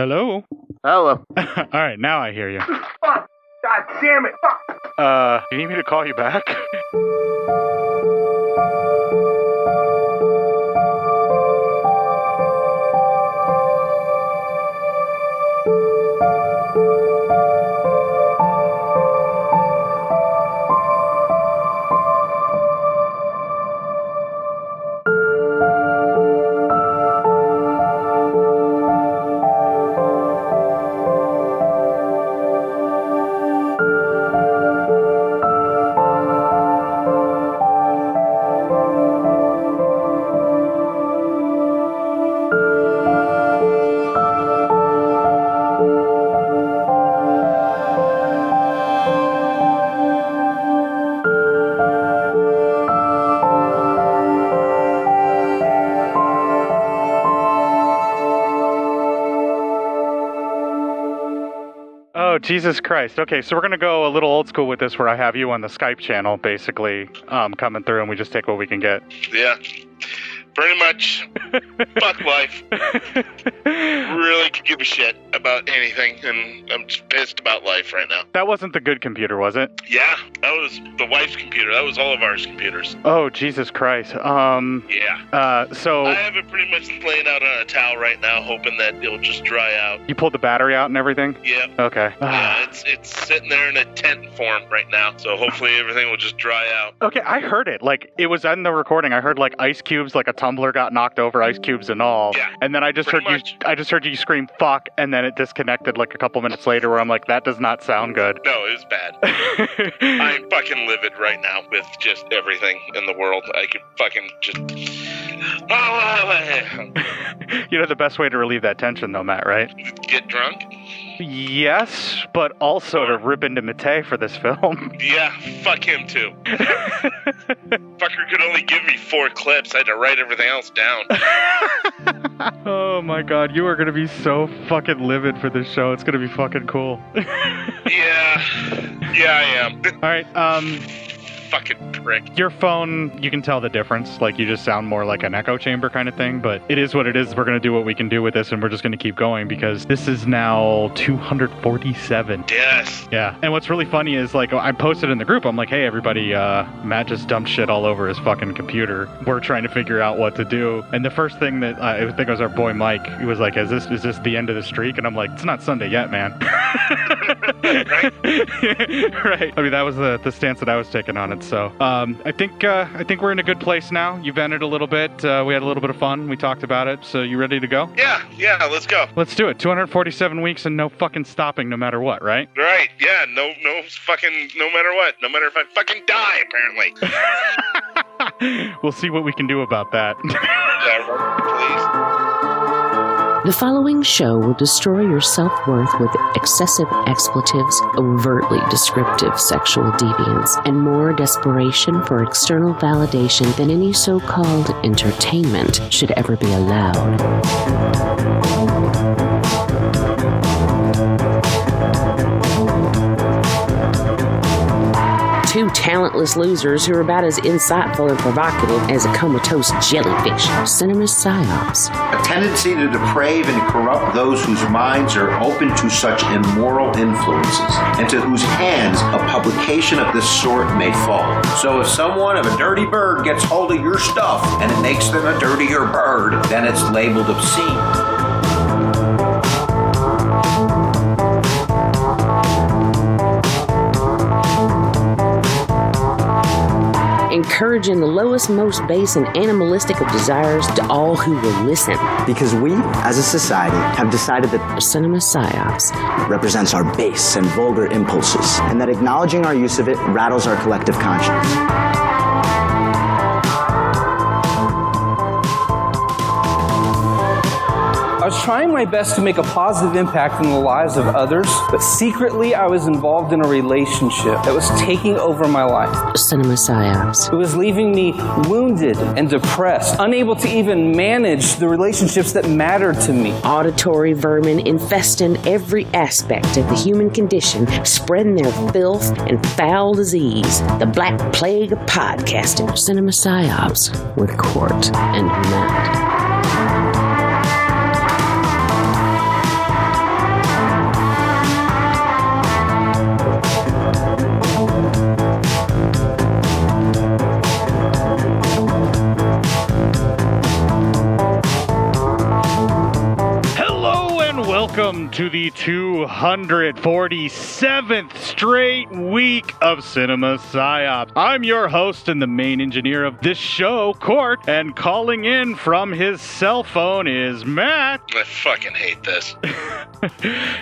Hello. Hello. All right, now I hear you. Fuck! God damn it! Fuck! Uh, you need me to call you back? Jesus Christ. Okay, so we're going to go a little old school with this where I have you on the Skype channel, basically, um, coming through, and we just take what we can get. Yeah. Pretty much. Fuck life. Really could give a shit about anything, and I'm just pissed about life right now. That wasn't the good computer, was it? Yeah, the wife's computer. That was all of ours computers. Oh, Jesus Christ. Um, Yeah. uh, so I have it pretty much laying out on a towel right now, hoping that it'll just dry out. you pulled the battery out and everything? Yeah. Okay. Yeah, it's it's sitting there in a tent form right now, so hopefully everything will just dry out. Okay, I heard it. Like it was in the recording. I heard like ice cubes, like a tumbler got knocked over, ice cubes and all. Yeah, And then I just heard much. you. I just heard you scream "fuck," and then it disconnected like a couple minutes later. Where I'm like, that does not sound good. No, it was bad. I'm fucking livid right now with just everything in the world. I could fucking just. you know the best way to relieve that tension, though, Matt, right? Get drunk? Yes, but also to rip into Mattei for this film. Yeah, fuck him too. Fucker could only give me four clips. I had to write everything else down. oh my god, you are gonna be so fucking livid for this show. It's gonna be fucking cool. Yeah, yeah, I am. All right, um, fucking prick. your phone, you can tell the difference. Like you just sound more like an echo chamber kind of thing, but it is what it is. We're gonna do what we can do with this, and we're just gonna keep going because this is now 247. Yes. Yeah, and what's really funny is like I posted in the group. I'm like, hey everybody, uh, Matt just dumped shit all over his fucking computer. We're trying to figure out what to do. And the first thing that uh, I think it was our boy Mike. He was like, is this is this the end of the streak? And I'm like, it's not Sunday yet, man. right. right. I mean, that was the, the stance that I was taking on it. So um, I think uh, I think we're in a good place now. You vented a little bit. Uh, we had a little bit of fun. We talked about it. So you ready to go? Yeah, yeah, let's go. Let's do it. 247 weeks and no fucking stopping, no matter what. Right? Right, yeah, no, no fucking, no matter what. No matter if I fucking die, apparently. we'll see what we can do about that. Yeah, right, The following show will destroy your self worth with excessive expletives, overtly descriptive sexual deviance, and more desperation for external validation than any so called entertainment should ever be allowed. Two talentless losers who are about as insightful and provocative as a comatose jellyfish. Cinema psyops. A tendency to deprave and corrupt those whose minds are open to such immoral influences, and to whose hands a publication of this sort may fall. So if someone of a dirty bird gets hold of your stuff and it makes them a dirtier bird, then it's labeled obscene. Encouraging the lowest, most base, and animalistic of desires to all who will listen. Because we, as a society, have decided that a Cinema psyops represents our base and vulgar impulses, and that acknowledging our use of it rattles our collective conscience. Trying my best to make a positive impact in the lives of others, but secretly I was involved in a relationship that was taking over my life. Cinema psyops. It was leaving me wounded and depressed, unable to even manage the relationships that mattered to me. Auditory vermin infesting every aspect of the human condition, spreading their filth and foul disease. The Black Plague of podcasting. Cinema psyops with Court and Matt. Welcome to the 247th straight week of Cinema Psyop. I'm your host and the main engineer of this show, Court, and calling in from his cell phone is Matt. I fucking hate this.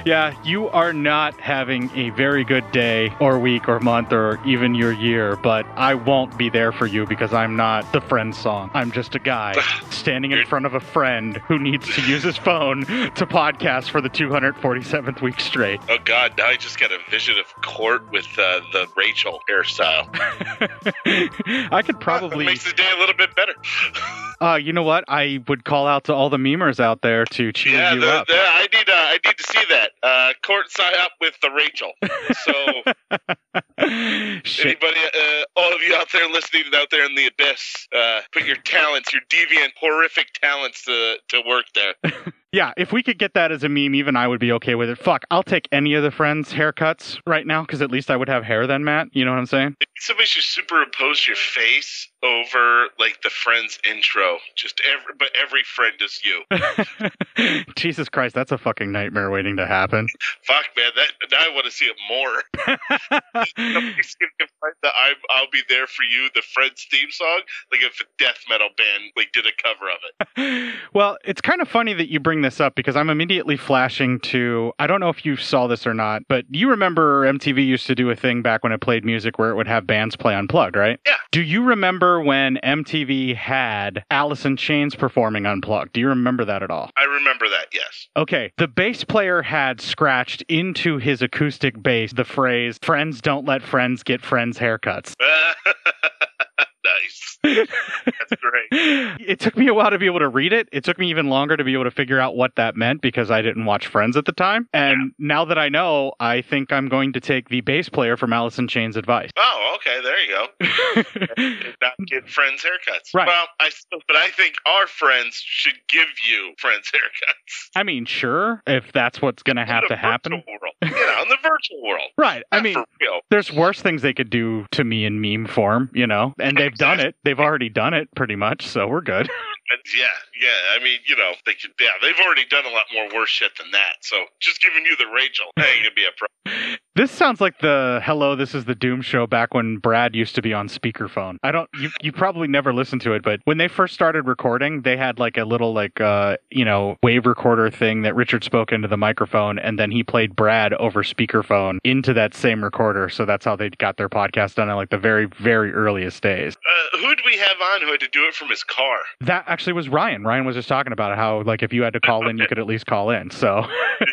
yeah, you are not having a very good day or week or month or even your year, but I won't be there for you because I'm not the friend song. I'm just a guy standing in front of a friend who needs to use his phone to podcast for the 247th week straight. Oh god, now I just got a vision of Court with uh, the Rachel hairstyle. I could probably, makes the day a little bit better. uh, you know what? I would call out to all the memers out there to cheer yeah, you the, up. the- I need uh, I need to see that. Uh, Court sign up with the Rachel. So anybody, uh, all of you out there listening out there in the abyss, uh, put your talents, your deviant, horrific talents to to work there. Yeah, if we could get that as a meme, even I would be okay with it. Fuck, I'll take any of the friends' haircuts right now because at least I would have hair then, Matt. You know what I'm saying? Somebody should superimpose your face over like the friend's intro. Just every, but every friend is you. Jesus Christ, that's a fucking nightmare waiting to happen. Fuck, man, that now I want to see it more. Somebody's gonna find the I'm, "I'll Be There for You" the Friends theme song, like if a death metal band like did a cover of it. well, it's kind of funny that you bring this up because I'm immediately flashing to I don't know if you saw this or not, but you remember MTV used to do a thing back when it played music where it would have bands play unplugged, right? Yeah. Do you remember when MTV had Alice in Chains performing unplugged? Do you remember that at all? I remember that. Yes. Okay, the bass player had scratched into his acoustic bass the phrase "Friends don't let friends get friends haircuts." nice. That's great. It took me a while to be able to read it. It took me even longer to be able to figure out what that meant because I didn't watch Friends at the time. And now that I know, I think I'm going to take the bass player from Alice in Chains' advice. Oh, okay. There you go. Not get friends haircuts. Right. Well, I still, but I think our friends should give you friends haircuts. I mean, sure, if that's what's going to have to happen. World. You know, in the virtual world. Right. I mean, there's worse things they could do to me in meme form, you know, and they've done it. They've already done it pretty much, so we're good. Yeah, yeah. I mean, you know, they could. Yeah, they've already done a lot more worse shit than that. So just giving you the Rachel ain't gonna be a problem. This sounds like the "Hello, this is the Doom Show" back when Brad used to be on speakerphone. I don't. You you probably never listened to it, but when they first started recording, they had like a little like uh you know wave recorder thing that Richard spoke into the microphone, and then he played Brad over speakerphone into that same recorder. So that's how they got their podcast done in like the very very earliest days. Uh, who did we have on who had to do it from his car? That actually was Ryan. Ryan was just talking about how like if you had to call in, you could at least call in. So. yeah,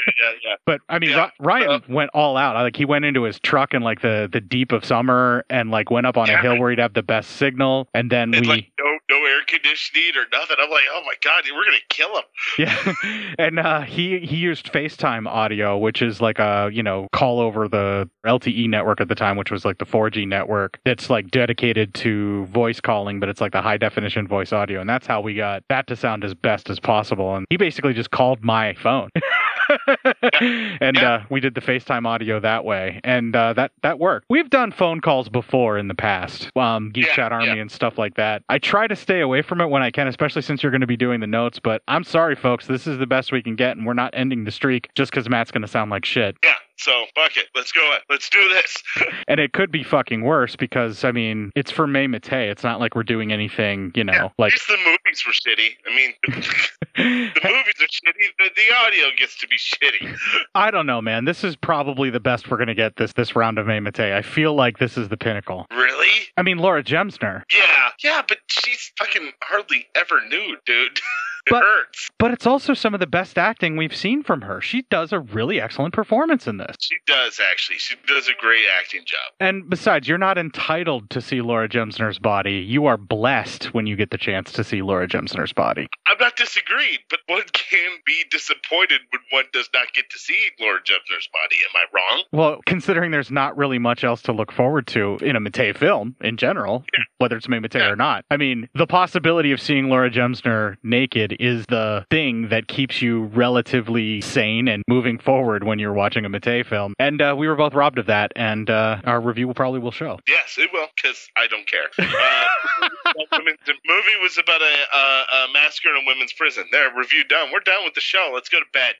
yeah. But I mean, Yeah. Ryan Uh, went all out. I Like he went into his truck in like the the deep of summer and like went up on a hill where he'd have the best signal. And then And we, like no, no air conditioning or nothing. I'm like, oh my god, we're gonna kill him. yeah, and uh, he he used FaceTime audio, which is like a you know call over the LTE network at the time, which was like the 4G network. That's like dedicated to voice calling, but it's like the high definition voice audio, and that's how we got that to sound as best as possible. And he basically just called my phone. and Yeah. uh, we did the FaceTime audio that way, and uh, that that worked. We've done phone calls before in the past, um, Geek Yeah, Chat Army yeah. and stuff like that. I try to stay away from it when I can, especially since you're going to be doing the notes. But I'm sorry, folks, this is the best we can get, and we're not ending the streak just because Matt's going to sound like shit. Yeah. So fuck it. Let's go. Let's do this. And it could be fucking worse because I mean, it's for May Mattei. It's not like we're doing anything, you know, Yeah, like. At least the movies were shitty. I mean, the movies are shitty. The, the audio gets to be shitty. I don't know, man. This is probably the best we're gonna get this this round of May Mattei. I feel like this is the pinnacle. Really? I mean, Laura Gemser, Yeah. Yeah, but she's fucking hardly ever nude, dude. it But- hurts. but it's also some of the best acting we've seen from her. She does a really excellent performance in this. She does actually. She does a great acting job. And besides, you're not entitled to see Laura Gemser's body. You are blessed when you get the chance to see Laura Gemser's body. I'm not disagreeing, but one can be disappointed when one does not get to see Laura Gemser's body. Am I wrong? Well, considering there's not really much else to look forward to in a Mattei film in general, whether it's May Mattei or not. I mean, the possibility of seeing Laura Gemser naked is the thing that keeps you relatively sane and moving forward when you're watching a Mattei film. And uh, we were both robbed of that, and uh, our review probably will show. Yes, it will, because I don't care. Uh, the movie was about a, a, a massacre in a women's prison. There, review done. We're done with the show. Let's go to bed.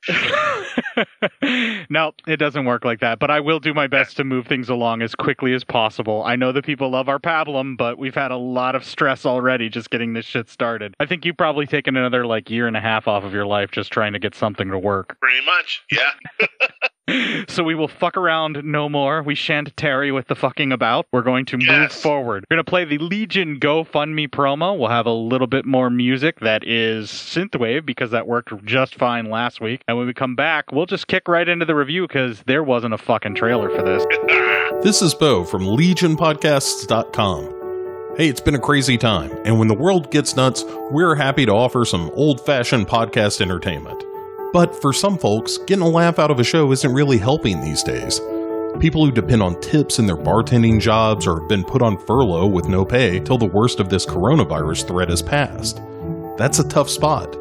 no, it doesn't work like that. But I will do my best to move things along as quickly as possible. I know that people love our pablum, but we've had a lot of stress already just getting this shit started. I think you've probably taken another like year and a half off of your life just trying to get something to work. Pretty much, yeah. So we will fuck around no more. We shan't tarry with the fucking about. We're going to move forward. We're going to play the Legion GoFundMe promo. We'll have a little bit more music that is synthwave because that worked just fine last week. And when we come back, we'll just kick right into the review because there wasn't a fucking trailer for this. This is Bo from LegionPodcasts.com. Hey, it's been a crazy time, and when the world gets nuts, we're happy to offer some old fashioned podcast entertainment. But for some folks, getting a laugh out of a show isn't really helping these days. People who depend on tips in their bartending jobs or have been put on furlough with no pay till the worst of this coronavirus threat has passed. That's a tough spot.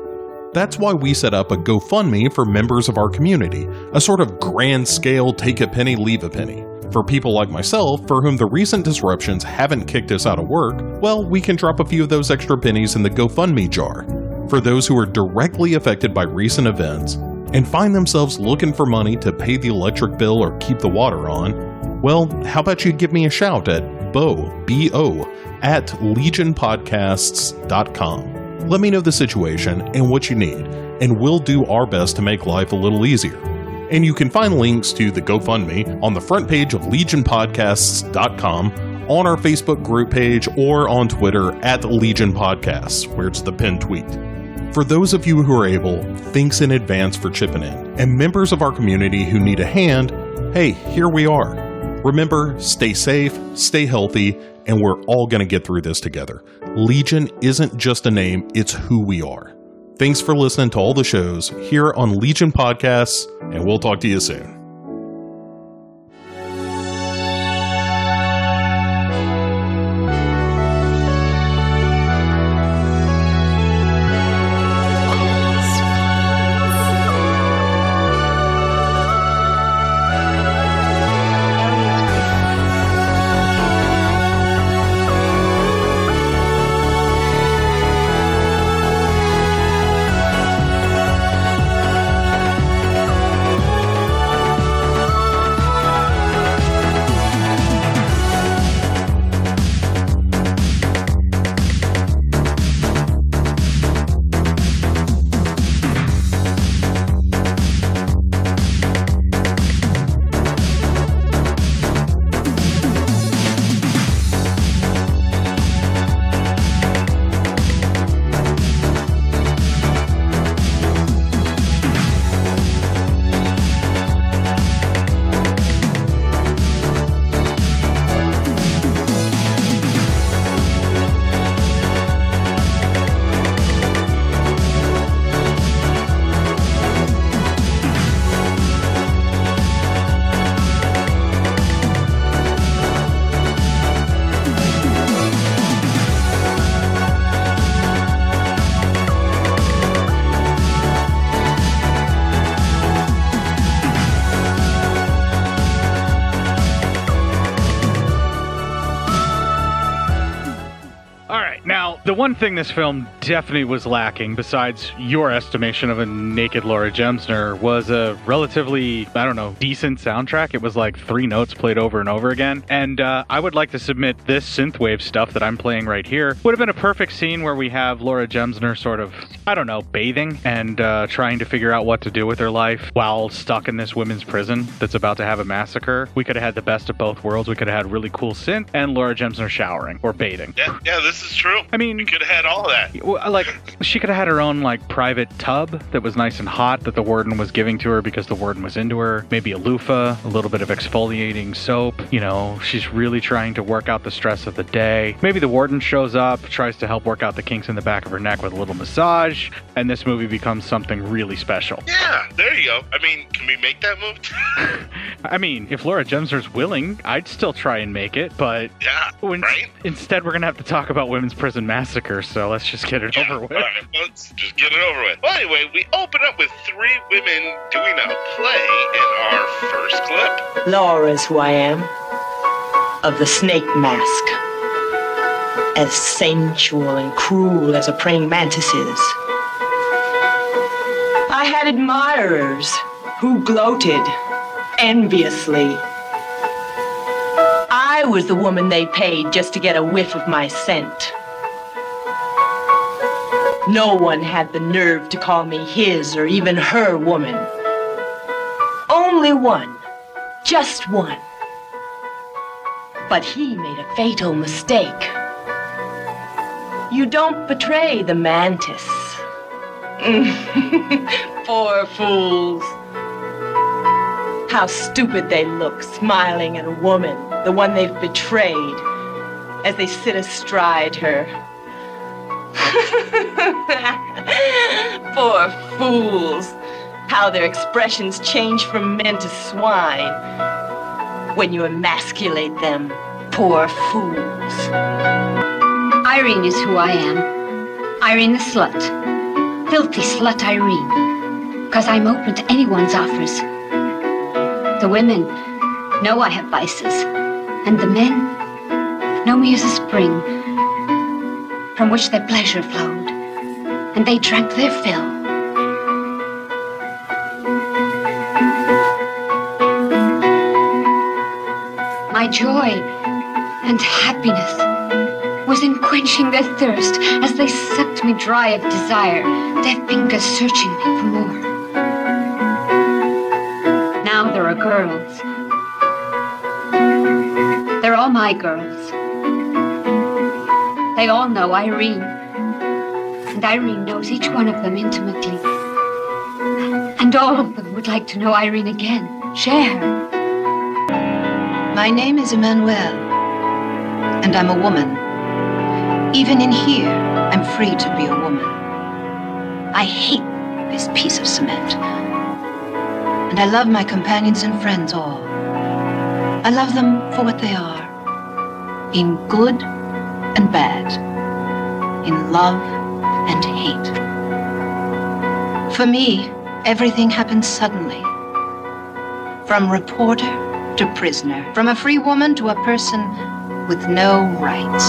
That's why we set up a GoFundMe for members of our community, a sort of grand scale take a penny, leave a penny. For people like myself, for whom the recent disruptions haven't kicked us out of work, well, we can drop a few of those extra pennies in the GoFundMe jar. For those who are directly affected by recent events and find themselves looking for money to pay the electric bill or keep the water on, well, how about you give me a shout at bo, B-O, at legionpodcasts.com. Let me know the situation and what you need, and we'll do our best to make life a little easier. And you can find links to the GoFundMe on the front page of legionpodcasts.com, on our Facebook group page, or on Twitter at Legion Podcasts, where it's the pinned tweet. For those of you who are able, thanks in advance for chipping in. And members of our community who need a hand, hey, here we are. Remember, stay safe, stay healthy, and we're all going to get through this together. Legion isn't just a name, it's who we are. Thanks for listening to all the shows here on Legion Podcasts, and we'll talk to you soon. The one thing this film definitely was lacking, besides your estimation of a naked Laura Gemser, was a relatively, I don't know, decent soundtrack. It was like three notes played over and over again. And uh, I would like to submit this synthwave stuff that I'm playing right here. Would have been a perfect scene where we have Laura Gemser sort of, I don't know, bathing and uh, trying to figure out what to do with her life while stuck in this women's prison that's about to have a massacre. We could have had the best of both worlds. We could have had really cool synth and Laura Gemser showering or bathing. Yeah, yeah, this is true. I mean, Could have had all that. well, like she could have had her own like private tub that was nice and hot that the warden was giving to her because the warden was into her. Maybe a loofah, a little bit of exfoliating soap. You know, she's really trying to work out the stress of the day. Maybe the warden shows up, tries to help work out the kinks in the back of her neck with a little massage, and this movie becomes something really special. Yeah, there you go. I mean, can we make that move? I mean, if Laura Gemser's willing, I'd still try and make it, but Yeah, when, right? instead we're gonna have to talk about women's prison massacre. So let's just get it Yeah, over with. all right, let's just get it over with. Well, anyway, we open up with three women doing a play in our first clip. Laura's who I am. Of the snake mask. As sensual and cruel as a praying mantis is. I had admirers who gloated enviously. I was the woman they paid just to get a whiff of my scent. No one had the nerve to call me his or even her woman. Only one. Just one. But he made a fatal mistake. You don't betray the mantis. Poor fools. How stupid they look, smiling at a woman, the one they've betrayed, as they sit astride her. Poor fools. How their expressions change from men to swine when you emasculate them. Poor fools. Irene is who I am. Irene the slut. Filthy slut Irene. Because I'm open to anyone's offers. The women know I have vices. And the men know me as a spring from which their pleasure flowed. And they drank their fill. My joy and happiness was in quenching their thirst as they sucked me dry of desire, their fingers searching me for more. Now there are girls. They're all my girls. They all know Irene. And Irene knows each one of them intimately. And all of them would like to know Irene again, share her. My name is Emmanuel, and I'm a woman. Even in here, I'm free to be a woman. I hate this piece of cement. And I love my companions and friends all. I love them for what they are in good and bad, in love and hate. For me, everything happens suddenly. From reporter to prisoner, from a free woman to a person with no rights.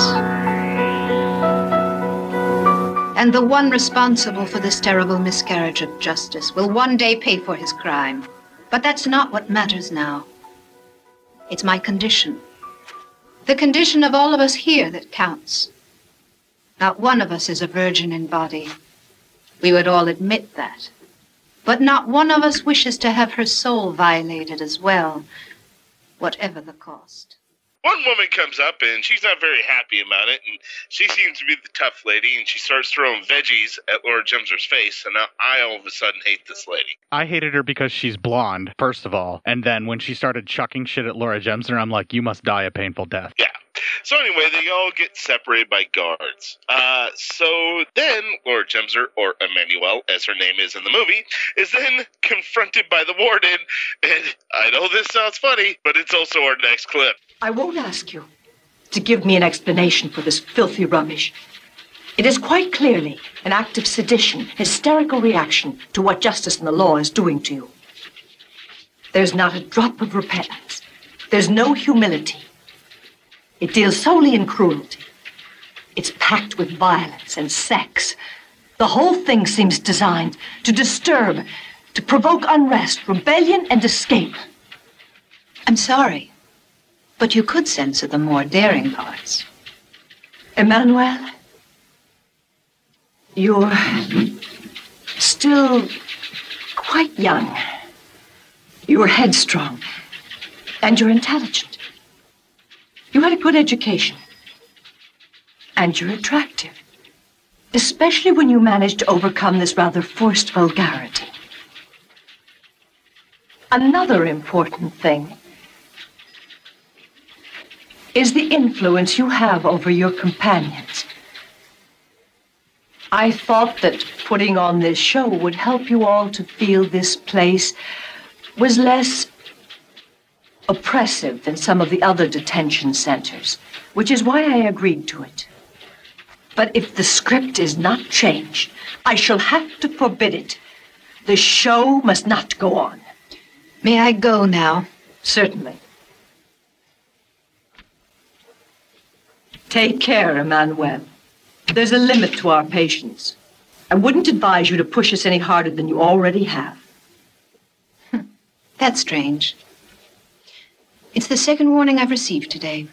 And the one responsible for this terrible miscarriage of justice will one day pay for his crime. But that's not what matters now. It's my condition. The condition of all of us here that counts. Not one of us is a virgin in body. We would all admit that. But not one of us wishes to have her soul violated as well, whatever the cost. One woman comes up and she's not very happy about it, and she seems to be the tough lady, and she starts throwing veggies at Laura Gemser's face, and now I all of a sudden hate this lady. I hated her because she's blonde, first of all, and then when she started chucking shit at Laura Gemser, I'm like, you must die a painful death. Yeah. So anyway, they all get separated by guards. Uh, so then Laura Gemser, or Emmanuel, as her name is in the movie, is then confronted by the warden. And I know this sounds funny, but it's also our next clip. I won't ask you to give me an explanation for this filthy rubbish. It is quite clearly an act of sedition, hysterical reaction to what justice and the law is doing to you. There's not a drop of repentance. There's no humility. It deals solely in cruelty. It's packed with violence and sex. The whole thing seems designed to disturb, to provoke unrest, rebellion, and escape. I'm sorry, but you could censor the more daring parts. Emmanuel, you're still quite young. You're headstrong. And you're intelligent. You had a good education. And you're attractive. Especially when you managed to overcome this rather forced vulgarity. Another important thing is the influence you have over your companions. I thought that putting on this show would help you all to feel this place was less oppressive than some of the other detention centers, which is why I agreed to it. But if the script is not changed, I shall have to forbid it. The show must not go on. May I go now? Certainly. Take care, Emmanuel. There's a limit to our patience. I wouldn't advise you to push us any harder than you already have. That's strange. It's the second warning I've received today,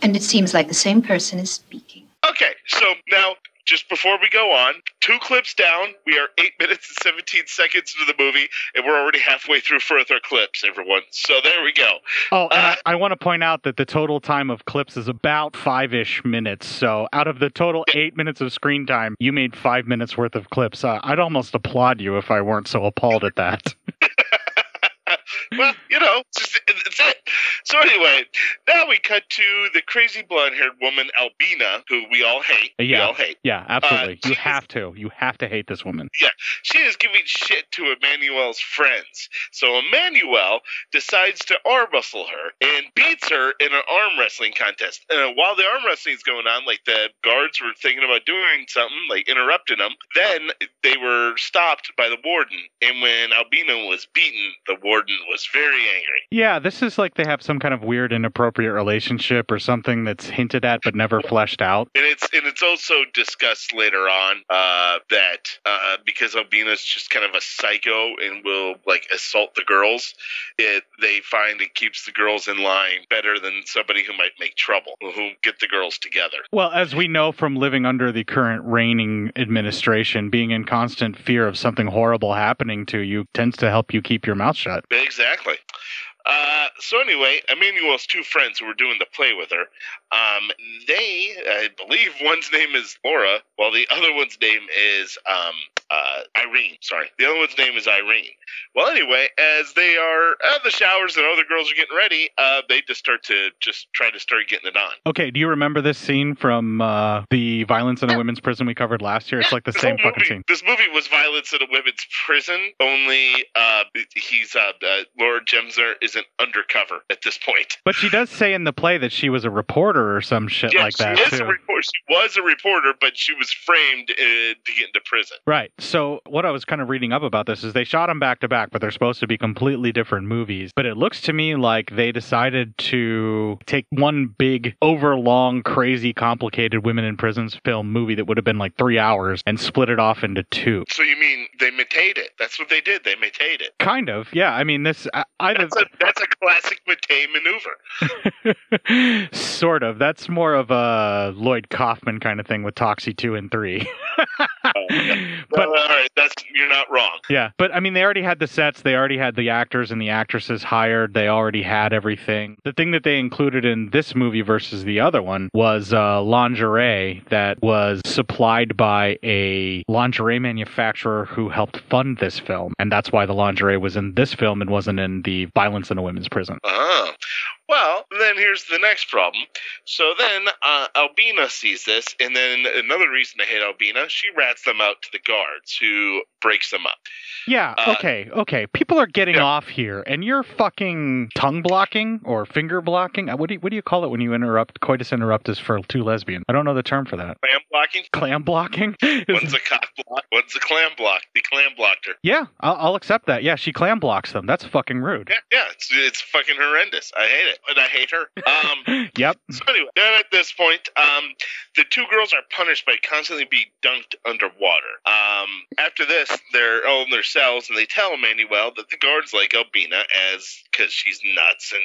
and it seems like the same person is speaking. Okay, so now, just before we go on, two clips down, we are 8 minutes and 17 seconds into the movie, and we're already halfway through further clips, everyone. So there we go. Oh, and I, I want to point out that the total time of clips is about five ish minutes. So out of the total eight minutes of screen time, you made five minutes worth of clips. Uh, I'd almost applaud you if I weren't so appalled at that. well, you know, just, it. So anyway, now we cut to the crazy blonde-haired woman Albina, who we all hate. We yeah, all hate. yeah, absolutely. Uh, you have to. You have to hate this woman. Yeah, she is giving shit to Emmanuel's friends. So Emmanuel decides to arm wrestle her and beats her in an arm wrestling contest. And while the arm wrestling is going on, like the guards were thinking about doing something, like interrupting them, then they were stopped by the warden. And when Albina was beaten, the warden was very angry. Yeah, this is like they have some kind of weird inappropriate relationship or something that's hinted at but never fleshed out. And it's and it's also discussed later on uh, that uh, because Albina's just kind of a psycho and will like assault the girls, it they find it keeps the girls in line better than somebody who might make trouble, who get the girls together. Well, as we know from living under the current reigning administration, being in constant fear of something horrible happening to you tends to help you keep your mouth shut. Exactly. Uh, so anyway, Emmanuel's two friends who were doing the play with her, um, they, I believe one's name is Laura, while the other one's name is um, uh, Irene. Sorry, the other one's name is Irene. Well, anyway, as they are at the showers and other girls are getting ready, uh, they just start to just try to start getting it on. Okay, do you remember this scene from uh, the violence in a women's prison we covered last year? It's like the This same fucking movie, scene. This movie was violence in a women's prison. Only uh, he's uh, uh, Laura Gemser isn't undercover at this point. But she does say in the play that she was a reporter or some shit yeah, like that she is too. a reporter. She was a reporter, but she was framed uh, to get into prison. Right. So what I was kind of reading up about this is they shot them back to back, but they're supposed to be completely different movies. But it looks to me like they decided to take one big, overlong, crazy, complicated women in prisons film movie that would have been like three hours and split it off into two. So you mean they Matade it? That's what they did. They Matade it. Kind of, yeah. I mean, this I, I That's a that's a classic Mattei maneuver. sort of. That's more of a Lloyd Kaufman kind of thing with Toxie two and three. but all right, that's you're not wrong. Yeah, but I mean, they already had the sets, they already had the actors and the actresses hired, they already had everything. The thing that they included in this movie versus the other one was uh, lingerie that was supplied by a lingerie manufacturer who helped fund this film, and that's why the lingerie was in this film and wasn't in the Violence in a Women's Prison. Oh. Well, then here's the next problem. So then uh, Albina sees this, and then another reason to hate Albina, she rats them out to the guards, who breaks them up. Yeah, Uh, okay, okay. People are getting off here, and you're fucking tongue blocking or finger blocking. Uh, What do you, what do you call it when you interrupt coitus interruptus for two lesbian? I don't know the term for that. Clam blocking? Clam blocking? One's a cock block, one's a clam block. The clam blocked her. Yeah, I'll, I'll accept that. Yeah, she clam blocks them. That's fucking rude. Yeah, yeah, it's, it's fucking horrendous. I hate it, and I hate her. Um, Yep. So anyway, then at this point, um, the two girls are punished by constantly being dunked underwater. Um, after this, they're in their cells, and they tell Emmanuel that the guards like Albina as because she's nuts and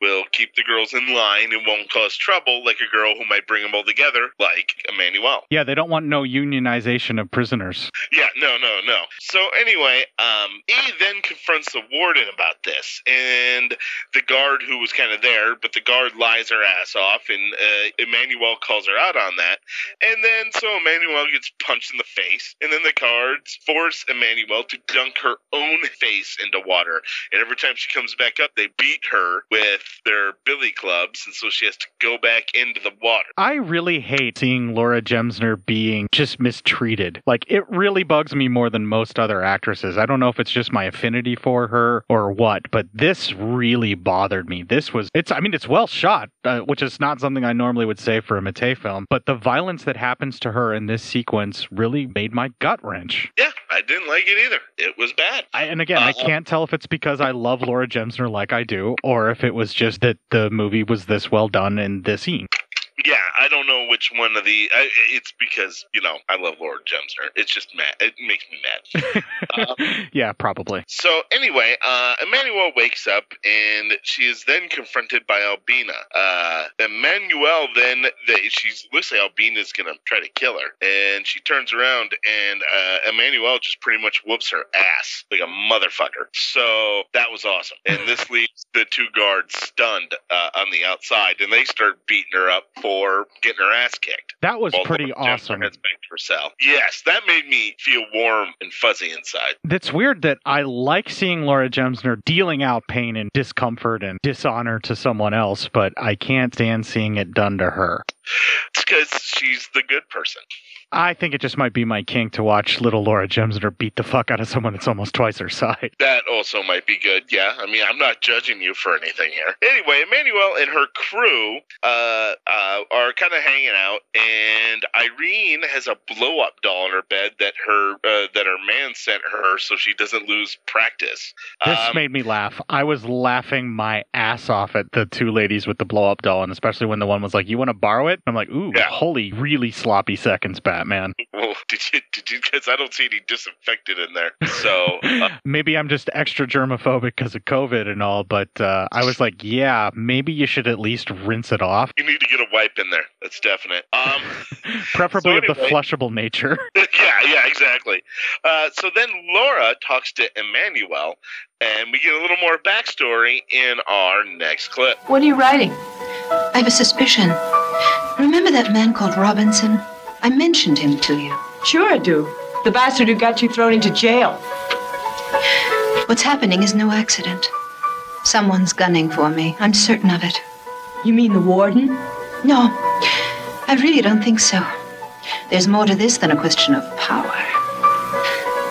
will keep the girls in line and won't cause trouble like a girl who might bring them all together, like Emmanuel. Yeah, they don't want no unionization of prisoners. Yeah, no, no, no. So anyway, um, he then confronts the warden about this, and the guard who was kind of kind of there, but the guard lies her ass off, and uh, Emmanuel calls her out on that. And then so Emmanuel gets punched in the face, and then the guards force Emmanuel to dunk her own face into water. And every time she comes back up, they beat her with their billy clubs, and so she has to go back into the water. I really hate seeing Laura Gemser being just mistreated. Like, it really bugs me more than most other actresses. I don't know if it's just my affinity for her or what, but this really bothered me. This was, it's, I mean, it's well shot, uh, which is not something I normally would say for a Mattei film, but the violence that happens to her in this sequence really made my gut wrench. Yeah, I didn't like it either. It was bad. I, and again, I Uh-uh. can't tell if it's because I love Laura Gemser like I do, or if it was just that the movie was this well done in this scene. Yeah, I don't know which one of the. I, it's because you know I love Lord Gemsner. It's just mad. It makes me mad. yeah, probably. So anyway, uh, Emmanuel wakes up and she is then confronted by Albina. Uh, Emmanuel then they, she looks like Albina's gonna try to kill her, and she turns around and uh, Emmanuel just pretty much whoops her ass like a motherfucker. So that was awesome, and this leaves the two guards stunned uh, on the outside, and they start beating her up for getting her ass kicked. That was pretty awesome. Heads back to her. Yes, that made me feel warm and fuzzy inside. It's weird that I like seeing Laura Gemser dealing out pain and discomfort and dishonor to someone else, but I can't stand seeing it done to her. It's because she's the good person. I think it just might be my kink to watch little Laura Gemser beat the fuck out of someone that's almost twice her size. That also might be good. Yeah, I mean, I'm not judging you for anything here. Anyway, Emmanuel and her crew uh, uh, are kind of hanging out, and Irene has a blow up doll in her bed that her uh, that her man sent her so she doesn't lose practice. This Um, made me laugh. I was laughing my ass off at the two ladies with the blow up doll, and especially when the one was like, "You want to borrow it?" I'm like, "Ooh, holy, really sloppy seconds, Batman." well, did you? Did you? Because I don't see any disinfectant in there. So uh, Maybe I'm just extra germophobic because of COVID and all, but uh, I was like, "Yeah, maybe you should at least rinse it off, you need to get a wipe in there. That's definite. Um, preferably So of the flushable nature." yeah, yeah, exactly. Uh, so then Laura talks to Emmanuel, and we get a little more backstory in our next clip. What are you writing? I have a suspicion. Remember that man called Robinson? I mentioned him to you. Sure I do. The bastard who got you thrown into jail. What's happening is no accident. Someone's gunning for me. I'm certain of it. You mean the warden? No, I really don't think so. There's more to this than a question of power.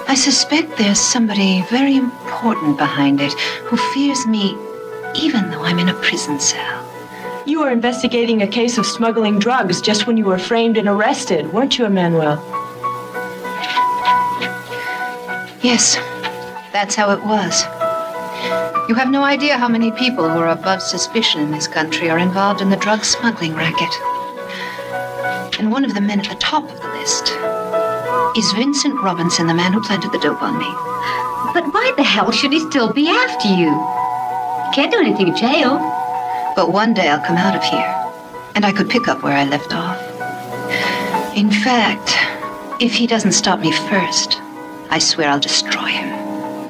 I suspect there's somebody very important behind it who fears me even though I'm in a prison cell. You were investigating a case of smuggling drugs just when you were framed and arrested, weren't you, Emmanuel? Yes, that's how it was. You have no idea how many people who are above suspicion in this country are involved in the drug smuggling racket. And one of the men at the top of the list is Vincent Robinson, the man who planted the dope on me. But why the hell should he still be after you? He can't do anything in jail. But one day I'll come out of here, and I could pick up where I left off. In fact, if he doesn't stop me first, I swear I'll destroy him.